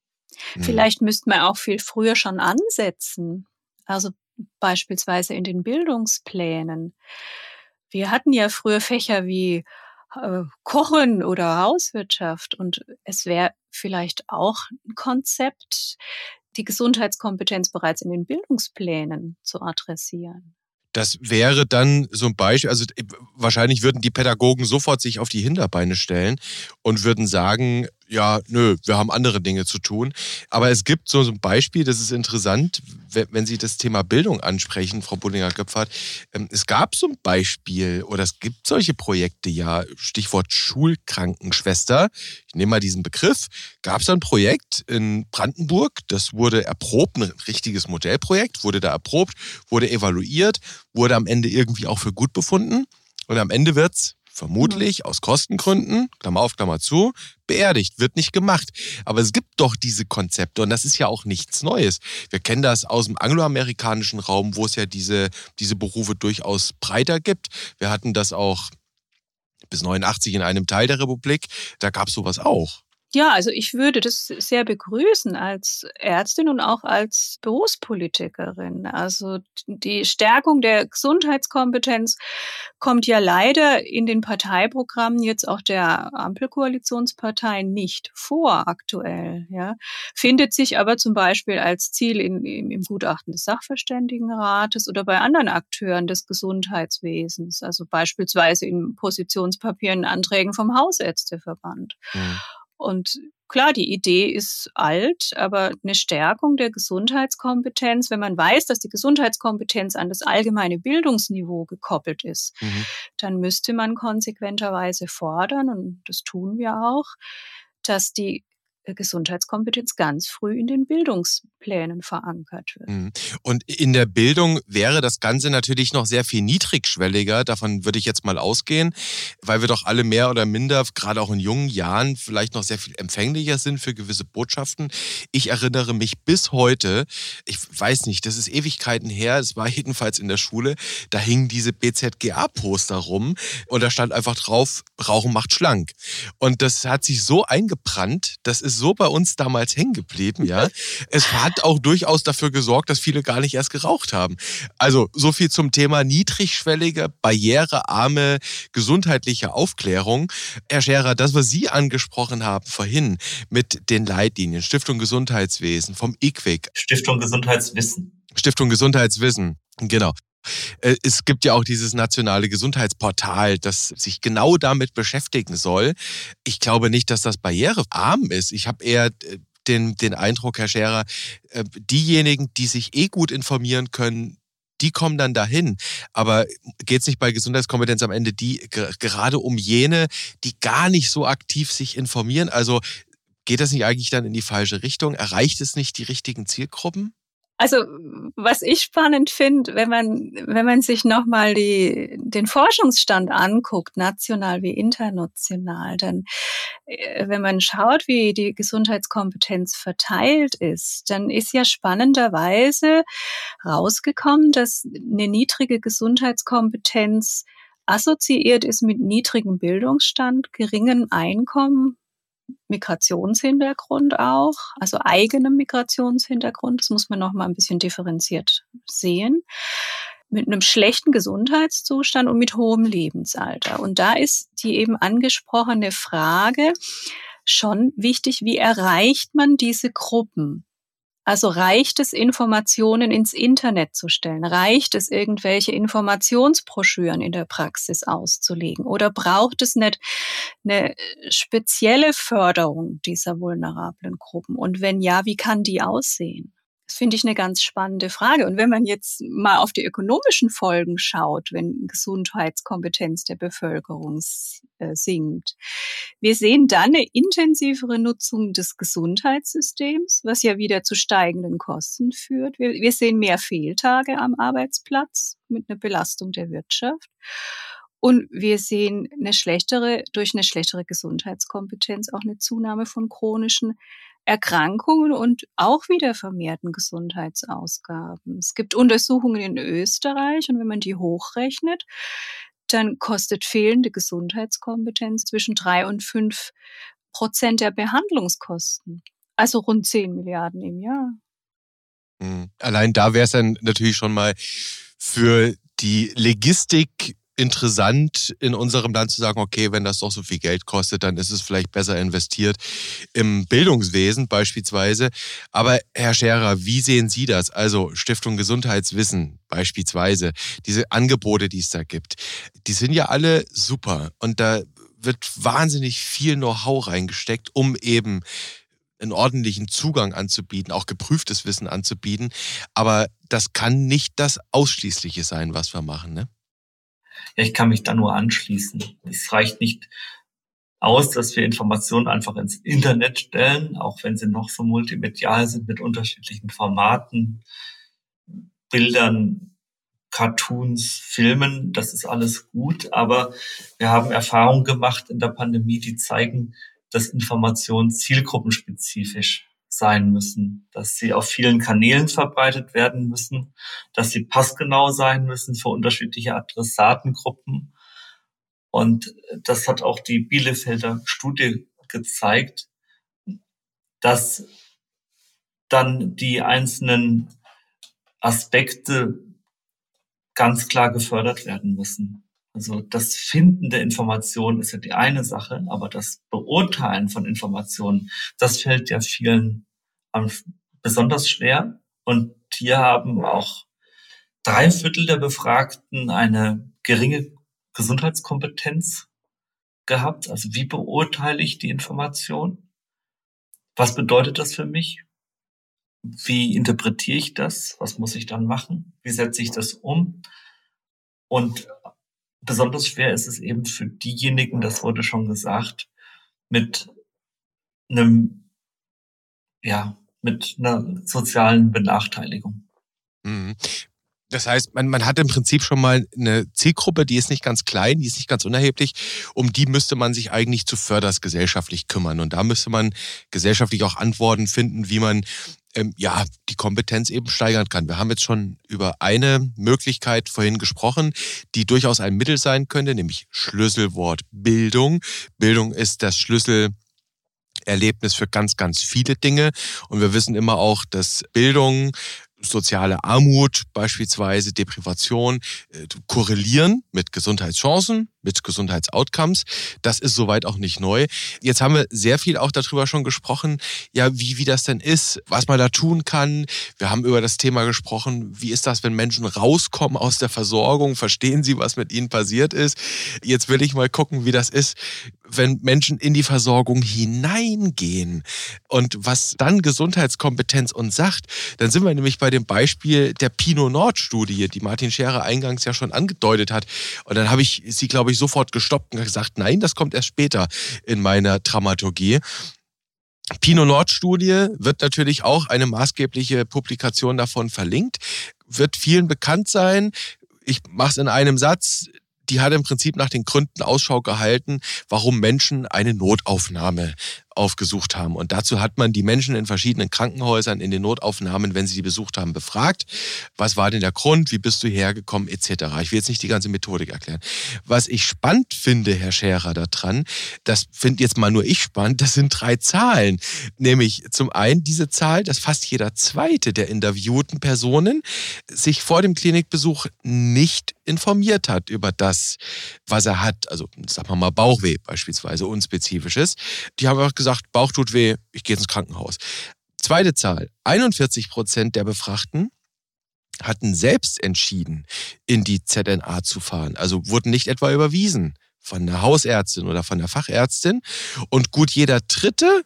Mhm. Vielleicht müssten wir auch viel früher schon ansetzen. Also beispielsweise in den Bildungsplänen. Wir hatten ja früher Fächer wie äh, Kochen oder Hauswirtschaft und es wäre vielleicht auch ein Konzept, die Gesundheitskompetenz bereits in den Bildungsplänen zu adressieren.
Das wäre dann so ein Beispiel, also wahrscheinlich würden die Pädagogen sofort sich auf die Hinterbeine stellen und würden sagen, ja, nö, wir haben andere Dinge zu tun. Aber es gibt so ein Beispiel, das ist interessant, wenn Sie das Thema Bildung ansprechen, Frau Bullinger-Göpfert. Ähm, es gab so ein Beispiel oder es gibt solche Projekte ja, Stichwort Schulkrankenschwester. Ich nehme mal diesen Begriff. Gab es ein Projekt in Brandenburg, das wurde erprobt, ein richtiges Modellprojekt, wurde da erprobt, wurde evaluiert, wurde am Ende irgendwie auch für gut befunden. Und am Ende wird es vermutlich aus Kostengründen, Klammer auf, Klammer zu, beerdigt, wird nicht gemacht. Aber es gibt doch diese Konzepte und das ist ja auch nichts Neues. Wir kennen das aus dem angloamerikanischen Raum, wo es ja diese, diese Berufe durchaus breiter gibt. Wir hatten das auch bis 89 in einem Teil der Republik, da gab es sowas auch.
Ja, also ich würde das sehr begrüßen als Ärztin und auch als Berufspolitikerin. Also die Stärkung der Gesundheitskompetenz kommt ja leider in den Parteiprogrammen jetzt auch der Ampelkoalitionsparteien nicht vor aktuell. Ja. Findet sich aber zum Beispiel als Ziel in, im, im Gutachten des Sachverständigenrates oder bei anderen Akteuren des Gesundheitswesens, also beispielsweise in Positionspapieren, Anträgen vom Hausärzteverband. Mhm. Und klar, die Idee ist alt, aber eine Stärkung der Gesundheitskompetenz, wenn man weiß, dass die Gesundheitskompetenz an das allgemeine Bildungsniveau gekoppelt ist, mhm. dann müsste man konsequenterweise fordern, und das tun wir auch, dass die äh, Gesundheitskompetenz ganz früh in den Bildungsplänen verankert wird. Mhm.
Und in der Bildung wäre das Ganze natürlich noch sehr viel niedrigschwelliger. Davon würde ich jetzt mal ausgehen, weil wir doch alle mehr oder minder, gerade auch in jungen Jahren, vielleicht noch sehr viel empfänglicher sind für gewisse Botschaften. Ich erinnere mich bis heute, ich weiß nicht, das ist Ewigkeiten her, es war jedenfalls in der Schule, da hingen diese BZGA-Poster rum und da stand einfach drauf, Rauchen macht schlank. Und das hat sich so eingebrannt, das ist so bei uns damals hängen geblieben, ja. Es hat auch durchaus dafür gesorgt, dass viele gar nicht erst geraucht haben. Also so viel zum Thema niedrigschwellige, barrierearme, gesundheitliche Aufklärung. Herr Scherer, das, was Sie angesprochen haben vorhin mit den Leitlinien, Stiftung Gesundheitswesen, vom IQWIC.
Stiftung Gesundheitswissen.
Stiftung Gesundheitswissen, genau. Äh, es gibt ja auch dieses nationale Gesundheitsportal, das sich genau damit beschäftigen soll. Ich glaube nicht, dass das barrierearm ist. Ich habe eher äh, den, den Eindruck, Herr Scherer, äh, diejenigen, die sich eh gut informieren können, die kommen dann dahin. Aber geht es nicht bei Gesundheitskompetenz am Ende die gerade um jene, die gar nicht so aktiv sich informieren? Also geht das nicht eigentlich dann in die falsche Richtung? Erreicht es nicht die richtigen Zielgruppen?
Also was ich spannend finde, wenn man wenn man sich noch mal die den Forschungsstand anguckt, national wie international, dann wenn man schaut, wie die Gesundheitskompetenz verteilt ist, dann ist ja spannenderweise rausgekommen, dass eine niedrige Gesundheitskompetenz assoziiert ist mit niedrigem Bildungsstand, geringem Einkommen, Migrationshintergrund auch, also eigenem Migrationshintergrund. Das muss man noch mal ein bisschen differenziert sehen. Mit einem schlechten Gesundheitszustand und mit hohem Lebensalter. Und da ist die eben angesprochene Frage schon wichtig, wie erreicht man diese Gruppen? Also reicht es, Informationen ins Internet zu stellen? Reicht es, irgendwelche Informationsbroschüren in der Praxis auszulegen? Oder braucht es nicht eine spezielle Förderung dieser vulnerablen Gruppen? Und wenn ja, wie kann die aussehen? Das finde ich eine ganz spannende Frage. Und wenn man jetzt mal auf die ökonomischen Folgen schaut, wenn Gesundheitskompetenz der Bevölkerung äh, sinkt, wir sehen dann eine intensivere Nutzung des Gesundheitssystems, was ja wieder zu steigenden Kosten führt. Wir, wir sehen mehr Fehltage am Arbeitsplatz mit einer Belastung der Wirtschaft. Und wir sehen eine schlechtere, durch eine schlechtere Gesundheitskompetenz auch eine Zunahme von chronischen Erkrankungen und auch wieder vermehrten Gesundheitsausgaben. Es gibt Untersuchungen in Österreich und wenn man die hochrechnet, dann kostet fehlende Gesundheitskompetenz zwischen drei und fünf Prozent der Behandlungskosten. Also rund zehn Milliarden im Jahr.
Hm. Allein da wäre es dann natürlich schon mal für die Logistik interessant in unserem Land zu sagen, okay, wenn das doch so viel Geld kostet, dann ist es vielleicht besser investiert im Bildungswesen beispielsweise. Aber Herr Scherer, wie sehen Sie das? Also Stiftung Gesundheitswissen beispielsweise, diese Angebote, die es da gibt, die sind ja alle super und da wird wahnsinnig viel Know-how reingesteckt, um eben einen ordentlichen Zugang anzubieten, auch geprüftes Wissen anzubieten. Aber das kann nicht das Ausschließliche sein, was wir machen, ne?
Ja, ich kann mich da nur anschließen. Es reicht nicht aus, dass wir Informationen einfach ins Internet stellen, auch wenn sie noch so multimedial sind mit unterschiedlichen Formaten, Bildern, Cartoons, Filmen, das ist alles gut, aber wir haben Erfahrungen gemacht in der Pandemie, die zeigen, dass Informationen zielgruppenspezifisch sein müssen, dass sie auf vielen Kanälen verbreitet werden müssen, dass sie passgenau sein müssen für unterschiedliche Adressatengruppen. Und das hat auch die Bielefelder Studie gezeigt, dass dann die einzelnen Aspekte ganz klar gefördert werden müssen. Also das Finden der Informationen ist ja die eine Sache, aber das Beurteilen von Informationen, das fällt ja vielen besonders schwer. Und hier haben auch drei Viertel der Befragten eine geringe Gesundheitskompetenz gehabt. Also wie beurteile ich die Information? Was bedeutet das für mich? Wie interpretiere ich das? Was muss ich dann machen? Wie setze ich das um? Und besonders schwer ist es eben für diejenigen, das wurde schon gesagt, mit einem, ja, mit einer sozialen Benachteiligung.
Mhm. Das heißt, man, man hat im Prinzip schon mal eine Zielgruppe, die ist nicht ganz klein, die ist nicht ganz unerheblich. Um die müsste man sich eigentlich zuvörderst gesellschaftlich kümmern. Und da müsste man gesellschaftlich auch Antworten finden, wie man ähm, ja, die Kompetenz eben steigern kann. Wir haben jetzt schon über eine Möglichkeit vorhin gesprochen, die durchaus ein Mittel sein könnte, nämlich Schlüsselwort Bildung. Bildung ist das Schlüsselerlebnis für ganz, ganz viele Dinge. Und wir wissen immer auch, dass Bildung soziale Armut, beispielsweise Deprivation, äh, korrelieren mit Gesundheitschancen, mit Gesundheitsoutcomes. Das ist soweit auch nicht neu. Jetzt haben wir sehr viel auch darüber schon gesprochen, ja, wie, wie das denn ist, was man da tun kann. Wir haben über das Thema gesprochen, wie ist das, wenn Menschen rauskommen aus der Versorgung, verstehen sie, was mit ihnen passiert ist. Jetzt will ich mal gucken, wie das ist, wenn Menschen in die Versorgung hineingehen und was dann Gesundheitskompetenz uns sagt, dann sind wir nämlich bei dem Beispiel der Pinot Nord Studie, die Martin Scherer eingangs ja schon angedeutet hat. Und dann habe ich sie, glaube ich, sofort gestoppt und gesagt, nein, das kommt erst später in meiner Dramaturgie. Pinot Nord Studie wird natürlich auch eine maßgebliche Publikation davon verlinkt, wird vielen bekannt sein. Ich mache es in einem Satz die hat im Prinzip nach den Gründen Ausschau gehalten, warum Menschen eine Notaufnahme aufgesucht haben. Und dazu hat man die Menschen in verschiedenen Krankenhäusern in den Notaufnahmen, wenn sie die besucht haben, befragt. Was war denn der Grund? Wie bist du hergekommen? Etc. Ich will jetzt nicht die ganze Methodik erklären. Was ich spannend finde, Herr Scherer, daran, das finde jetzt mal nur ich spannend, das sind drei Zahlen. Nämlich zum einen diese Zahl, dass fast jeder zweite der interviewten Personen sich vor dem Klinikbesuch nicht informiert hat über das, was er hat. Also, sagen wir mal, Bauchweh beispielsweise, unspezifisches. Die haben auch gesagt, gesagt, Bauch tut weh, ich gehe ins Krankenhaus. Zweite Zahl, 41 Prozent der Befragten hatten selbst entschieden, in die ZNA zu fahren. Also wurden nicht etwa überwiesen von der Hausärztin oder von der Fachärztin. Und gut jeder Dritte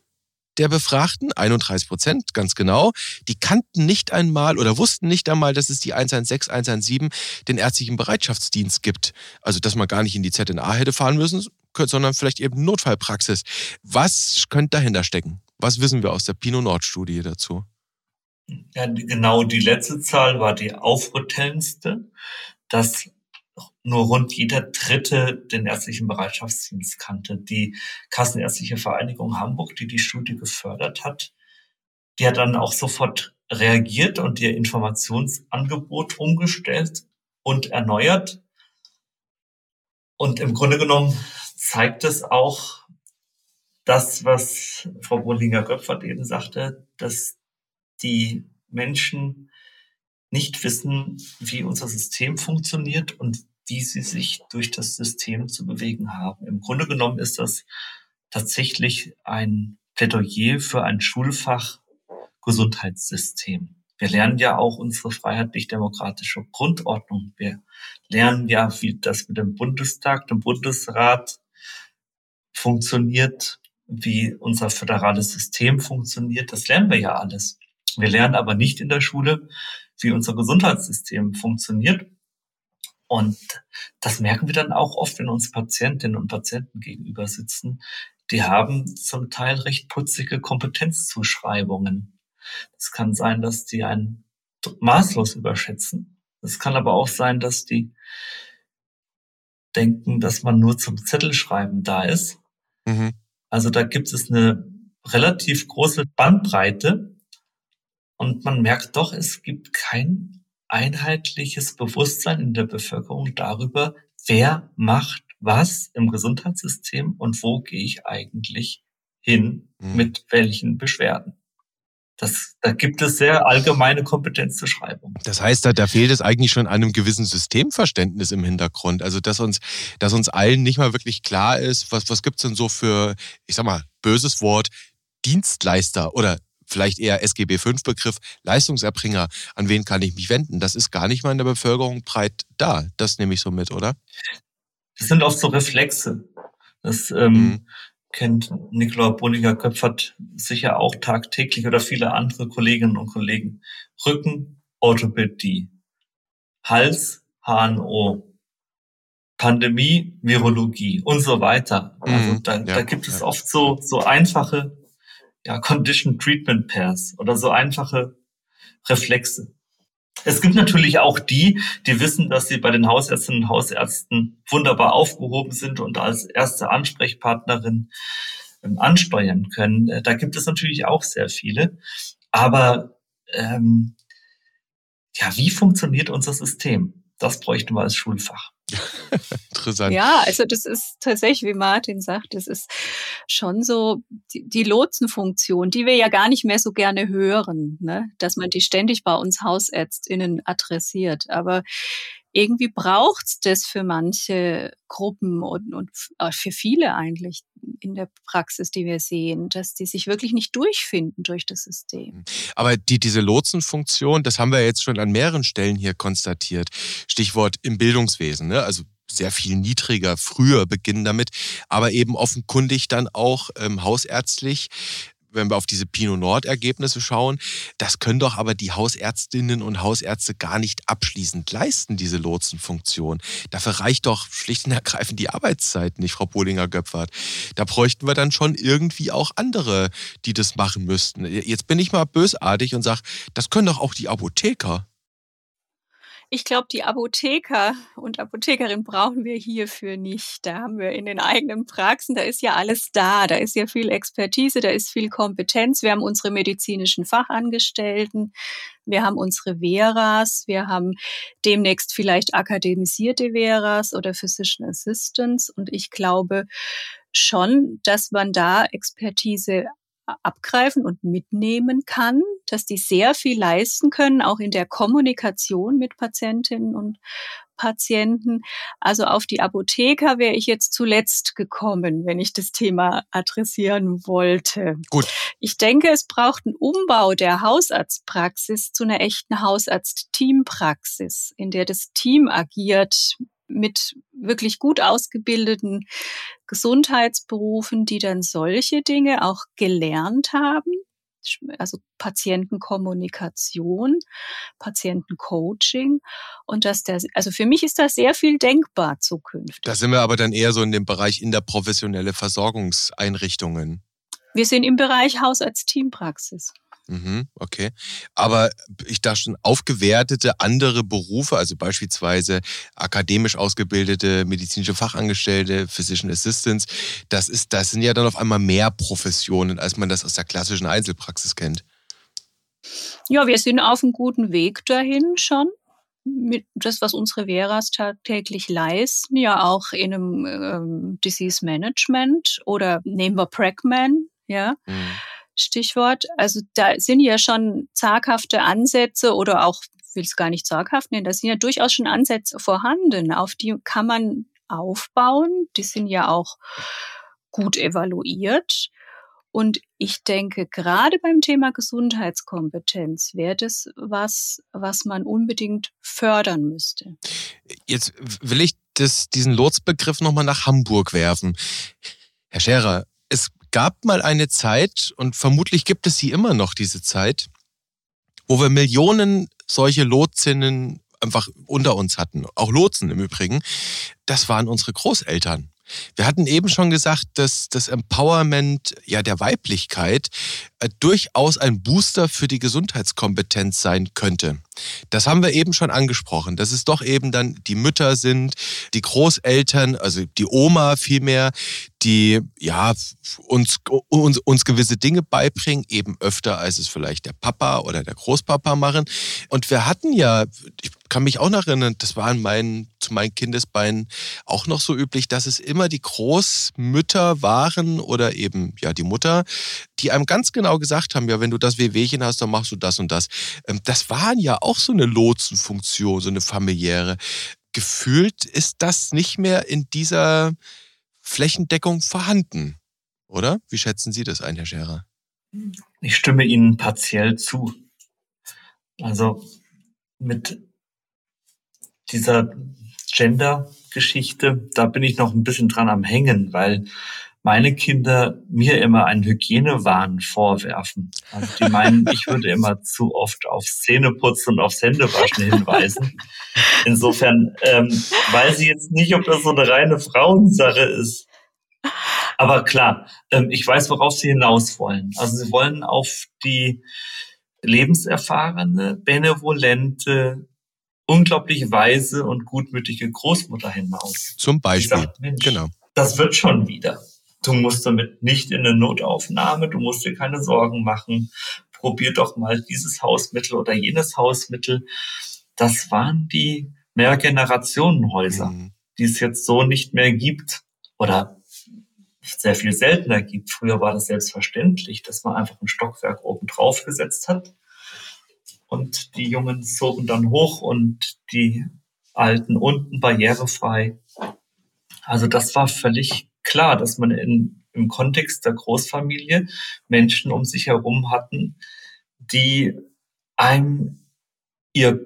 der Befragten, 31 Prozent, ganz genau, die kannten nicht einmal oder wussten nicht einmal, dass es die 116, 117, den ärztlichen Bereitschaftsdienst gibt. Also, dass man gar nicht in die ZNA hätte fahren müssen, sondern vielleicht eben Notfallpraxis. Was könnte dahinter stecken? Was wissen wir aus der Pinot Nord Studie dazu?
Ja, genau die letzte Zahl war die aufrüttelndste, dass nur rund jeder Dritte den ärztlichen Bereitschaftsdienst kannte. Die Kassenärztliche Vereinigung Hamburg, die die Studie gefördert hat, die hat dann auch sofort reagiert und ihr Informationsangebot umgestellt und erneuert. Und im Grunde genommen zeigt es auch das, was Frau Bollinger-Göpfert eben sagte, dass die Menschen nicht wissen, wie unser System funktioniert und wie sie sich durch das System zu bewegen haben. Im Grunde genommen ist das tatsächlich ein Plädoyer für ein Schulfach Gesundheitssystem. Wir lernen ja auch unsere freiheitlich-demokratische Grundordnung. Wir lernen ja, wie das mit dem Bundestag, dem Bundesrat funktioniert, wie unser föderales System funktioniert. Das lernen wir ja alles. Wir lernen aber nicht in der Schule, wie unser Gesundheitssystem funktioniert. Und das merken wir dann auch oft, wenn uns Patientinnen und Patienten gegenüber sitzen. Die haben zum Teil recht putzige Kompetenzzuschreibungen. Es kann sein, dass die einen maßlos überschätzen. Es kann aber auch sein, dass die denken, dass man nur zum Zettelschreiben da ist. Mhm. Also da gibt es eine relativ große Bandbreite und man merkt doch, es gibt kein einheitliches Bewusstsein in der Bevölkerung darüber, wer macht was im Gesundheitssystem und wo gehe ich eigentlich hin mhm. mit welchen Beschwerden. Das, da gibt es sehr allgemeine Kompetenzzuschreibungen.
Das heißt, da, da fehlt es eigentlich schon an einem gewissen Systemverständnis im Hintergrund. Also, dass uns, dass uns allen nicht mal wirklich klar ist, was, was gibt's denn so für, ich sag mal, böses Wort, Dienstleister oder vielleicht eher SGB V-Begriff, Leistungserbringer, an wen kann ich mich wenden? Das ist gar nicht mal in der Bevölkerung breit da. Das nehme ich so mit, oder?
Das sind oft so Reflexe. Das ähm, mhm. Kennt Nikola Bruniger-Köpfert sicher auch tagtäglich oder viele andere Kolleginnen und Kollegen. Rücken, Orthopädie, Hals, HNO, Pandemie, Virologie und so weiter. Also mhm. da, ja, da gibt es ja. oft so, so einfache ja, Condition Treatment Pairs oder so einfache Reflexe. Es gibt natürlich auch die, die wissen, dass sie bei den Hausärztinnen und Hausärzten wunderbar aufgehoben sind und als erste Ansprechpartnerin ähm, ansteuern können. Äh, da gibt es natürlich auch sehr viele. Aber ähm, ja, wie funktioniert unser System? Das bräuchten wir als Schulfach.
Interessant. Ja, also das ist tatsächlich, wie Martin sagt, das ist schon so die, die Lotsenfunktion, die wir ja gar nicht mehr so gerne hören, ne? dass man die ständig bei uns HausärztInnen adressiert. Aber irgendwie braucht's das für manche Gruppen und, und äh, für viele eigentlich in der Praxis, die wir sehen, dass die sich wirklich nicht durchfinden durch das System. Mhm.
Aber die, diese Lotsenfunktion, das haben wir jetzt schon an mehreren Stellen hier konstatiert. Stichwort im Bildungswesen, ne? also sehr viel niedriger, früher beginnen damit, aber eben offenkundig dann auch ähm, hausärztlich wenn wir auf diese Pinot Nord-Ergebnisse schauen, das können doch aber die Hausärztinnen und Hausärzte gar nicht abschließend leisten, diese Lotsenfunktion. Dafür reicht doch schlicht und ergreifend die Arbeitszeit nicht, Frau Polinger-Göpfert. Da bräuchten wir dann schon irgendwie auch andere, die das machen müssten. Jetzt bin ich mal bösartig und sage, das können doch auch die Apotheker.
Ich glaube, die Apotheker und Apothekerin brauchen wir hierfür nicht. Da haben wir in den eigenen Praxen, da ist ja alles da. Da ist ja viel Expertise, da ist viel Kompetenz. Wir haben unsere medizinischen Fachangestellten, wir haben unsere Veras, wir haben demnächst vielleicht akademisierte Veras oder Physician Assistants. Und ich glaube schon, dass man da Expertise abgreifen und mitnehmen kann, dass die sehr viel leisten können, auch in der Kommunikation mit Patientinnen und Patienten. Also auf die Apotheker wäre ich jetzt zuletzt gekommen, wenn ich das Thema adressieren wollte. Gut. Ich denke, es braucht einen Umbau der Hausarztpraxis zu einer echten Hausarzt-Teampraxis, in der das Team agiert mit wirklich gut ausgebildeten Gesundheitsberufen, die dann solche Dinge auch gelernt haben also Patientenkommunikation, Patientencoaching und dass der, also für mich ist da sehr viel denkbar zukünftig.
Da sind wir aber dann eher so in dem Bereich interprofessionelle Versorgungseinrichtungen.
Wir sind im Bereich Hausarzt-Teampraxis.
Mhm, okay. Aber ich dachte schon, aufgewertete andere Berufe, also beispielsweise akademisch ausgebildete medizinische Fachangestellte, Physician Assistants, das, ist, das sind ja dann auf einmal mehr Professionen, als man das aus der klassischen Einzelpraxis kennt.
Ja, wir sind auf einem guten Weg dahin schon. Mit das, was unsere Veras tagtäglich leisten, ja auch in einem ähm, Disease Management oder nehmen wir Pragman, ja. Mhm Stichwort. Also da sind ja schon zaghafte Ansätze oder auch, ich will es gar nicht zaghaft nennen, da sind ja durchaus schon Ansätze vorhanden, auf die kann man aufbauen. Die sind ja auch gut evaluiert. Und ich denke, gerade beim Thema Gesundheitskompetenz wäre das was, was man unbedingt fördern müsste.
Jetzt will ich das, diesen Lotsbegriff nochmal nach Hamburg werfen. Herr Scherer, es gab mal eine Zeit, und vermutlich gibt es sie immer noch, diese Zeit, wo wir Millionen solche Lotsinnen einfach unter uns hatten. Auch Lotsen im Übrigen. Das waren unsere Großeltern. Wir hatten eben schon gesagt, dass das Empowerment ja der Weiblichkeit äh, durchaus ein Booster für die Gesundheitskompetenz sein könnte. Das haben wir eben schon angesprochen, dass es doch eben dann die Mütter sind, die Großeltern, also die Oma vielmehr, die ja uns, uns, uns gewisse Dinge beibringen, eben öfter als es vielleicht der Papa oder der Großpapa machen. Und wir hatten ja, ich kann mich auch noch erinnern, das war in meinen, zu meinen Kindesbeinen auch noch so üblich, dass es immer die Großmütter waren oder eben ja die Mutter, die einem ganz genau gesagt haben, ja, wenn du das Wehwehchen hast, dann machst du das und das. Ähm, das waren ja auch so eine Lotsenfunktion, so eine familiäre. Gefühlt ist das nicht mehr in dieser Flächendeckung vorhanden, oder? Wie schätzen Sie das ein, Herr Scherer?
Ich stimme Ihnen partiell zu. Also mit dieser Gender-Geschichte, da bin ich noch ein bisschen dran am Hängen, weil meine Kinder mir immer einen Hygienewahn vorwerfen. Also die meinen, ich würde immer zu oft auf Zähneputzen und aufs Händewaschen hinweisen. Insofern ähm, weiß ich jetzt nicht, ob das so eine reine Frauensache ist. Aber klar, ähm, ich weiß, worauf sie hinaus wollen. Also sie wollen auf die lebenserfahrene, benevolente, unglaublich weise und gutmütige Großmutter hinaus.
Zum Beispiel. Sagt,
genau. Das wird schon wieder. Du musst damit nicht in eine Notaufnahme, du musst dir keine Sorgen machen. Probier doch mal dieses Hausmittel oder jenes Hausmittel. Das waren die Mehrgenerationenhäuser, mhm. die es jetzt so nicht mehr gibt oder sehr viel seltener gibt. Früher war das selbstverständlich, dass man einfach ein Stockwerk oben drauf gesetzt hat und die Jungen zogen dann hoch und die Alten unten barrierefrei. Also das war völlig klar, dass man in, im Kontext der Großfamilie Menschen um sich herum hatten, die einem ihr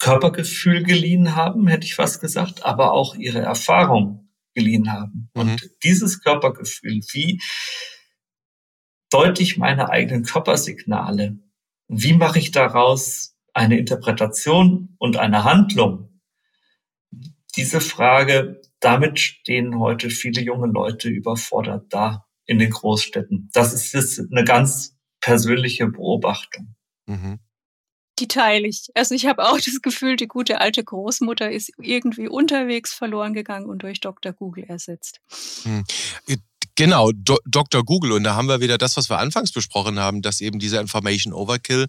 Körpergefühl geliehen haben, hätte ich fast gesagt, aber auch ihre Erfahrung geliehen haben. Mhm. Und dieses Körpergefühl, wie deutlich meine eigenen Körpersignale wie mache ich daraus eine Interpretation und eine Handlung? Diese Frage, damit stehen heute viele junge Leute überfordert da in den Großstädten. Das ist jetzt eine ganz persönliche Beobachtung. Mhm.
Die teile ich. Also ich habe auch das Gefühl, die gute alte Großmutter ist irgendwie unterwegs verloren gegangen und durch Dr. Google ersetzt.
Genau, Do Dr. Google. Und da haben wir wieder das, was wir anfangs besprochen haben, dass eben dieser Information Overkill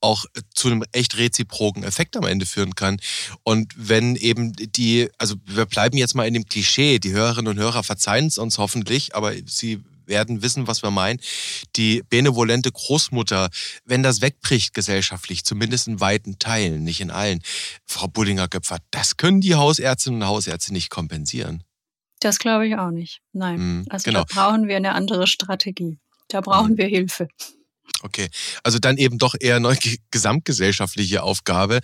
auch zu einem echt reziproken Effekt am Ende führen kann. Und wenn eben die, also wir bleiben jetzt mal in dem Klischee, die Hörerinnen und Hörer verzeihen es uns hoffentlich, aber sie werden wissen, was wir meinen. Die benevolente Großmutter, wenn das wegbricht gesellschaftlich, zumindest in weiten Teilen, nicht in allen, Frau Bullinger-Göpfer, das können die Hausärztinnen und Hausärzte nicht kompensieren.
Das glaube ich auch nicht. Nein. Mhm, also genau. da brauchen wir eine andere Strategie. Da brauchen mhm. wir Hilfe.
Okay, also dann eben doch eher eine gesamtgesellschaftliche Aufgabe.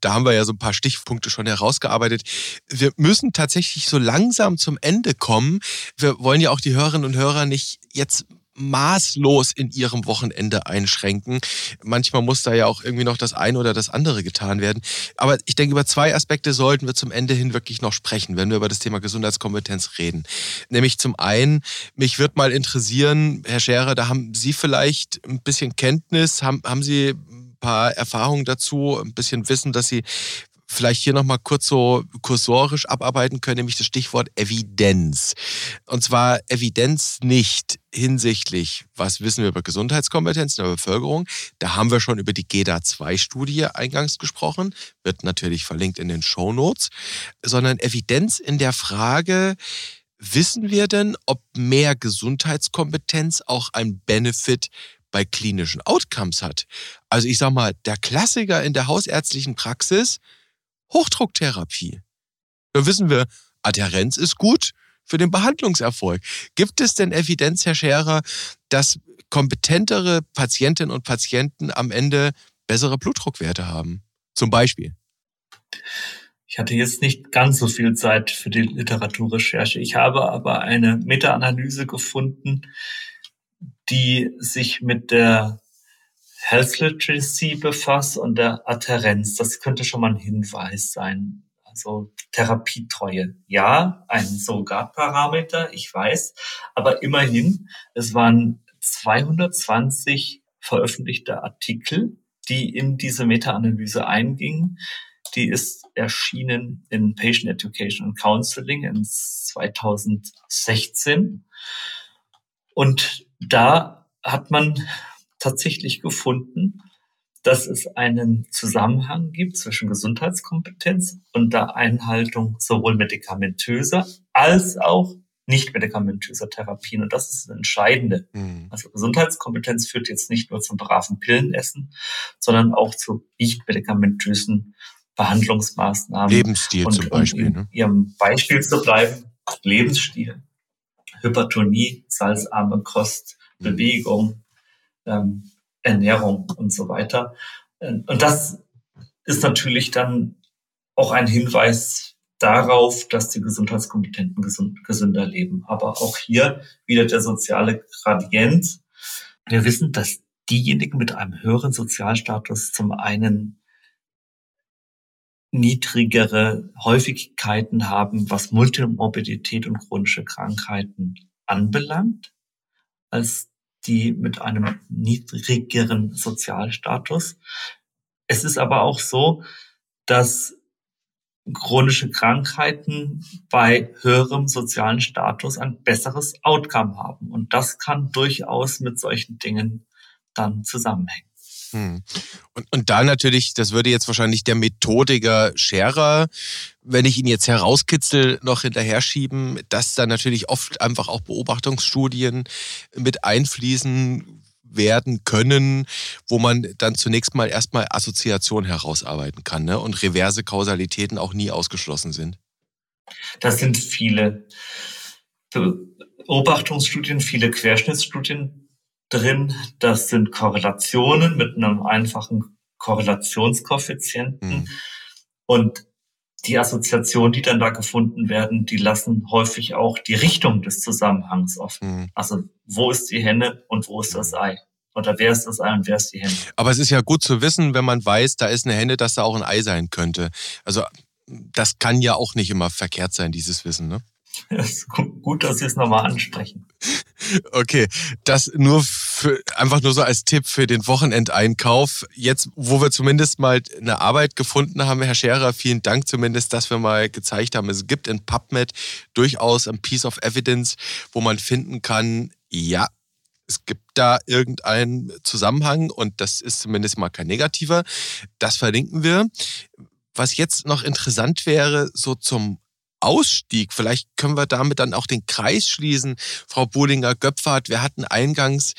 Da haben wir ja so ein paar Stichpunkte schon herausgearbeitet. Wir müssen tatsächlich so langsam zum Ende kommen. Wir wollen ja auch die Hörerinnen und Hörer nicht jetzt maßlos in ihrem Wochenende einschränken. Manchmal muss da ja auch irgendwie noch das eine oder das andere getan werden. Aber ich denke, über zwei Aspekte sollten wir zum Ende hin wirklich noch sprechen, wenn wir über das Thema Gesundheitskompetenz reden. Nämlich zum einen, mich wird mal interessieren, Herr Scherer, da haben Sie vielleicht ein bisschen Kenntnis, haben, haben Sie ein paar Erfahrungen dazu, ein bisschen Wissen, dass Sie vielleicht hier nochmal kurz so kursorisch abarbeiten können, nämlich das Stichwort Evidenz. Und zwar Evidenz nicht hinsichtlich, was wissen wir über Gesundheitskompetenz in der Bevölkerung. Da haben wir schon über die GEDA-2-Studie eingangs gesprochen, wird natürlich verlinkt in den Show Notes, sondern Evidenz in der Frage, wissen wir denn, ob mehr Gesundheitskompetenz auch ein Benefit bei klinischen Outcomes hat? Also ich sage mal, der Klassiker in der hausärztlichen Praxis, Hochdrucktherapie. Da wissen wir, Adherenz ist gut für den Behandlungserfolg. Gibt es denn Evidenz, Herr Scherer, dass kompetentere Patientinnen und Patienten am Ende bessere Blutdruckwerte haben? Zum Beispiel.
Ich hatte jetzt nicht ganz so viel Zeit für die Literaturrecherche. Ich habe aber eine Meta-Analyse gefunden, die sich mit der Health Literacy befasst und der Adherenz. Das könnte schon mal ein Hinweis sein. Also Therapietreue. Ja, ein Surrogatparameter, ich weiß. Aber immerhin, es waren 220 veröffentlichte Artikel, die in diese Meta-Analyse eingingen. Die ist erschienen in Patient Education and Counseling in 2016. Und da hat man tatsächlich gefunden, dass es einen Zusammenhang gibt zwischen Gesundheitskompetenz und der Einhaltung sowohl medikamentöser als auch nicht medikamentöser Therapien. Und das ist das Entscheidende. Mhm. Also Gesundheitskompetenz führt jetzt nicht nur zum braven Pillenessen, sondern auch zu nicht medikamentösen Behandlungsmaßnahmen.
Lebensstil und, zum Beispiel.
Um ne? Ihrem Beispiel zu bleiben, Lebensstil, Hypertonie, salzarme Kost, mhm. Bewegung, ähm, Ernährung und so weiter. Ähm, und das ist natürlich dann auch ein Hinweis darauf, dass die Gesundheitskompetenten gesund, gesünder leben. Aber auch hier wieder der soziale Gradient. Wir wissen, dass diejenigen mit einem höheren Sozialstatus zum einen niedrigere Häufigkeiten haben, was Multimorbidität und chronische Krankheiten anbelangt, als die mit einem niedrigeren Sozialstatus. Es ist aber auch so, dass chronische Krankheiten bei höherem sozialen Status ein besseres Outcome haben. Und das kann durchaus mit solchen Dingen dann zusammenhängen.
Hm. Und, und da natürlich, das würde jetzt wahrscheinlich der Methodiker Scherer, wenn ich ihn jetzt herauskitzel, noch hinterher schieben, dass da natürlich oft einfach auch Beobachtungsstudien mit einfließen werden können, wo man dann zunächst mal erstmal Assoziation herausarbeiten kann ne? und reverse Kausalitäten auch nie ausgeschlossen sind.
Das sind viele Beobachtungsstudien, viele Querschnittsstudien, drin. Das sind Korrelationen mit einem einfachen Korrelationskoeffizienten. Mhm. Und die Assoziationen, die dann da gefunden werden, die lassen häufig auch die Richtung des Zusammenhangs offen. Mhm. Also wo ist die Henne und wo ist das mhm. Ei? Oder wer ist das Ei und wer ist die Henne?
Aber es ist ja gut zu wissen, wenn man weiß, da ist eine Henne, dass da auch ein Ei sein könnte. Also das kann ja auch nicht immer verkehrt sein, dieses Wissen, ne?
Es ist gut, dass Sie es nochmal ansprechen.
Okay, das nur für, einfach nur so als Tipp für den Wochenendeinkauf. Jetzt, wo wir zumindest mal eine Arbeit gefunden haben, Herr Scherer, vielen Dank zumindest, dass wir mal gezeigt haben, es gibt in PubMed durchaus ein Piece of Evidence, wo man finden kann, ja, es gibt da irgendeinen Zusammenhang und das ist zumindest mal kein negativer. Das verlinken wir. Was jetzt noch interessant wäre, so zum Ausstieg. Vielleicht können wir damit dann auch den Kreis schließen. Frau Bohlinger-Göpfert, wir hatten eingangs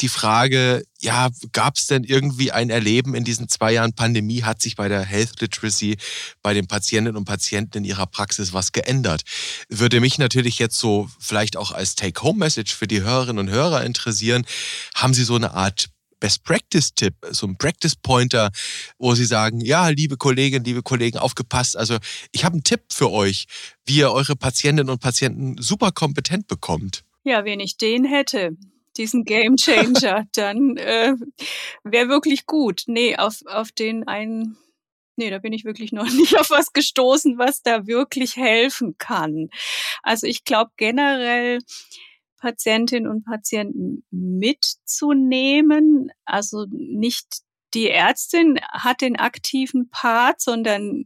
die Frage, ja, gab es denn irgendwie ein Erleben in diesen zwei Jahren Pandemie? Hat sich bei der Health Literacy bei den Patientinnen und Patienten in ihrer Praxis was geändert? Würde mich natürlich jetzt so vielleicht auch als Take-Home-Message für die Hörerinnen und Hörer interessieren. Haben Sie so eine Art Best Practice-Tipp, so ein Practice-Pointer, wo Sie sagen, ja, liebe Kolleginnen, liebe Kollegen, aufgepasst. Also ich habe einen Tipp für euch, wie ihr eure Patientinnen und Patienten super kompetent bekommt.
Ja, wenn ich den hätte, diesen Game Changer, dann äh, wäre wirklich gut. Nee, auf, auf den einen, nee, da bin ich wirklich noch nicht auf was gestoßen, was da wirklich helfen kann. Also ich glaube generell, Patientinnen und Patienten mitzunehmen. Also nicht die Ärztin hat den aktiven Part, sondern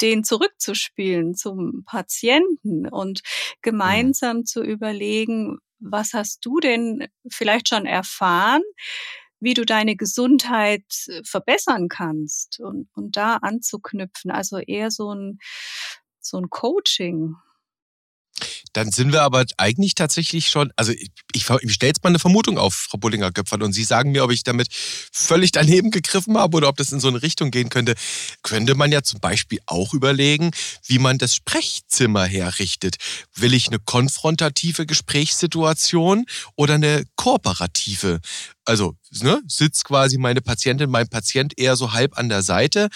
den zurückzuspielen zum Patienten und gemeinsam mhm. zu überlegen, was hast du denn vielleicht schon erfahren, wie du deine Gesundheit verbessern kannst und, und da anzuknüpfen. Also eher so ein, so ein Coaching.
Dann sind wir aber eigentlich tatsächlich schon, also ich, ich, ich stelle jetzt mal eine Vermutung auf, Frau Bullinger-Göpfert, und Sie sagen mir, ob ich damit völlig daneben gegriffen habe oder ob das in so eine Richtung gehen könnte. Könnte man ja zum Beispiel auch überlegen, wie man das Sprechzimmer herrichtet. Will ich eine konfrontative Gesprächssituation oder eine kooperative? Also ne, sitzt quasi meine Patientin, mein Patient eher so halb an der Seite,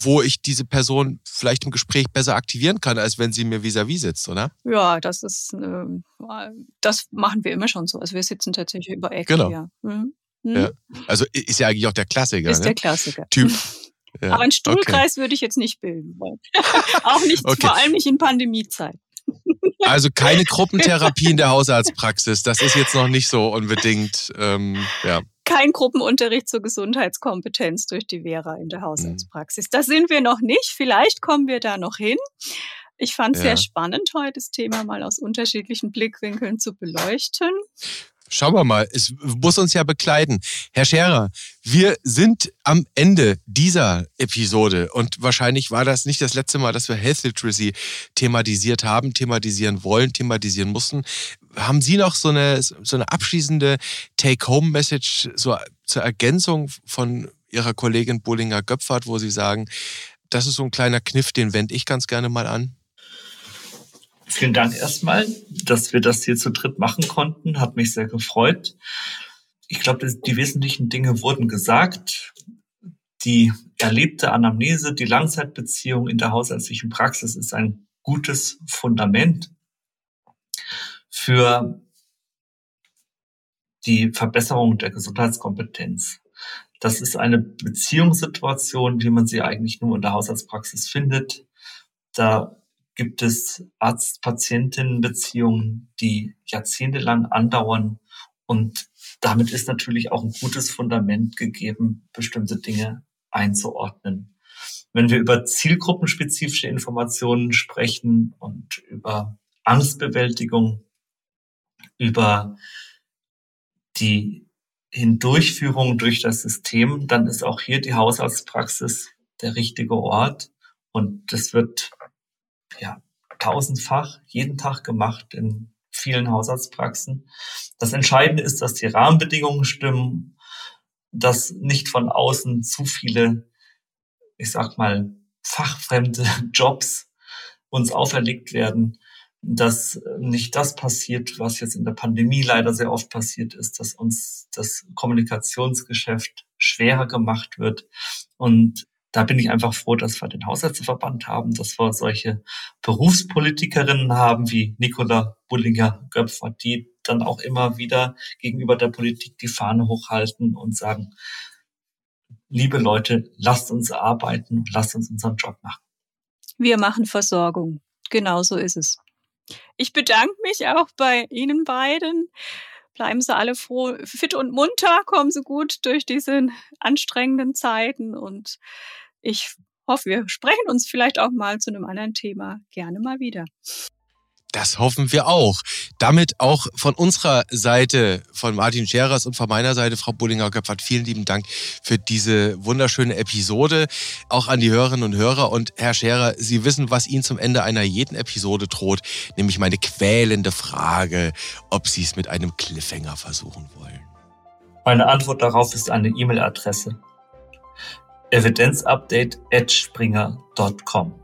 wo ich diese Person vielleicht im Gespräch besser aktivieren kann, als wenn sie mir vis-à-vis -vis sitzt, oder?
Ja, das ist, äh, das machen wir immer schon so. Also wir sitzen tatsächlich über Ecke. Genau. Ja. Mhm.
Mhm. ja. Also ist ja eigentlich auch der Klassiker.
Ist
ne?
der Klassiker.
Typ.
Ja. Aber einen Stuhlkreis okay. würde ich jetzt nicht bilden wollen. auch nicht, okay. vor allem nicht in Pandemiezeit.
Also keine Gruppentherapie in der Hausarztpraxis. Das ist jetzt noch nicht so unbedingt, ähm, ja.
Kein Gruppenunterricht zur Gesundheitskompetenz durch die Vera in der Hausarztpraxis. Das sind wir noch nicht. Vielleicht kommen wir da noch hin. Ich fand es ja. sehr spannend, heute das Thema mal aus unterschiedlichen Blickwinkeln zu beleuchten.
Schauen wir mal, es muss uns ja begleiten. Herr Scherer, wir sind am Ende dieser Episode und wahrscheinlich war das nicht das letzte Mal, dass wir Health Literacy thematisiert haben, thematisieren wollen, thematisieren mussten. Haben Sie noch so eine, so eine abschließende Take-Home-Message so zur Ergänzung von Ihrer Kollegin Bullinger-Göpfert, wo Sie sagen, das ist so ein kleiner Kniff, den wende ich ganz gerne mal an?
Vielen Dank erstmal, dass wir das hier zu dritt machen konnten. Hat mich sehr gefreut. Ich glaube, die wesentlichen Dinge wurden gesagt. Die erlebte Anamnese, die Langzeitbeziehung in der hausärztlichen Praxis ist ein gutes Fundament für die Verbesserung der Gesundheitskompetenz. Das ist eine Beziehungssituation, wie man sie eigentlich nur in der Hausarztpraxis findet. Da gibt es Arzt-Patientinnen-Beziehungen, die jahrzehntelang andauern. Und damit ist natürlich auch ein gutes Fundament gegeben, bestimmte Dinge einzuordnen. Wenn wir über zielgruppenspezifische Informationen sprechen und über Angstbewältigung, über die Hindurchführung durch das System, dann ist auch hier die Hausarztpraxis der richtige Ort. Und das wird ja, tausendfach jeden Tag gemacht in vielen Hausarztpraxen. Das Entscheidende ist, dass die Rahmenbedingungen stimmen, dass nicht von außen zu viele, ich sag mal, fachfremde Jobs uns auferlegt werden, dass nicht das passiert, was jetzt in der Pandemie leider sehr oft passiert ist, dass uns das Kommunikationsgeschäft schwerer gemacht wird und da bin ich einfach froh, dass wir den Hausärzteverband haben, dass wir solche Berufspolitikerinnen haben wie Nicola Bullinger-Göpfer, die dann auch immer wieder gegenüber der Politik die Fahne hochhalten und sagen, liebe Leute, lasst uns arbeiten, lasst uns unseren Job machen.
Wir machen Versorgung. Genau so ist es. Ich bedanke mich auch bei Ihnen beiden. Bleiben Sie alle froh, fit und munter, kommen Sie gut durch diese anstrengenden Zeiten und ich hoffe, wir sprechen uns vielleicht auch mal zu einem anderen Thema gerne mal wieder.
Das hoffen wir auch. Damit auch von unserer Seite, von Martin Scherers und von meiner Seite, Frau Bullinger-Göpfert, vielen lieben Dank für diese wunderschöne Episode. Auch an die Hörerinnen und Hörer. Und Herr Scherer, Sie wissen, was Ihnen zum Ende einer jeden Episode droht, nämlich meine quälende Frage, ob Sie es mit einem Cliffhanger versuchen wollen.
Meine Antwort darauf ist eine E-Mail-Adresse evidenzupdate.springer.com.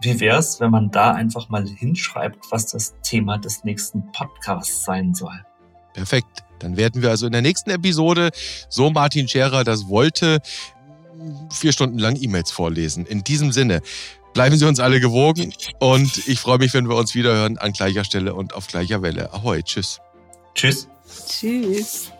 Wie wäre es, wenn man da einfach mal hinschreibt, was das Thema des nächsten Podcasts sein soll?
Perfekt. Dann werden wir also in der nächsten Episode, so Martin Scherer das wollte, vier Stunden lang E-Mails vorlesen. In diesem Sinne, bleiben Sie uns alle gewogen und ich freue mich, wenn wir uns wiederhören an gleicher Stelle und auf gleicher Welle. Ahoi, tschüss.
Tschüss.
Tschüss.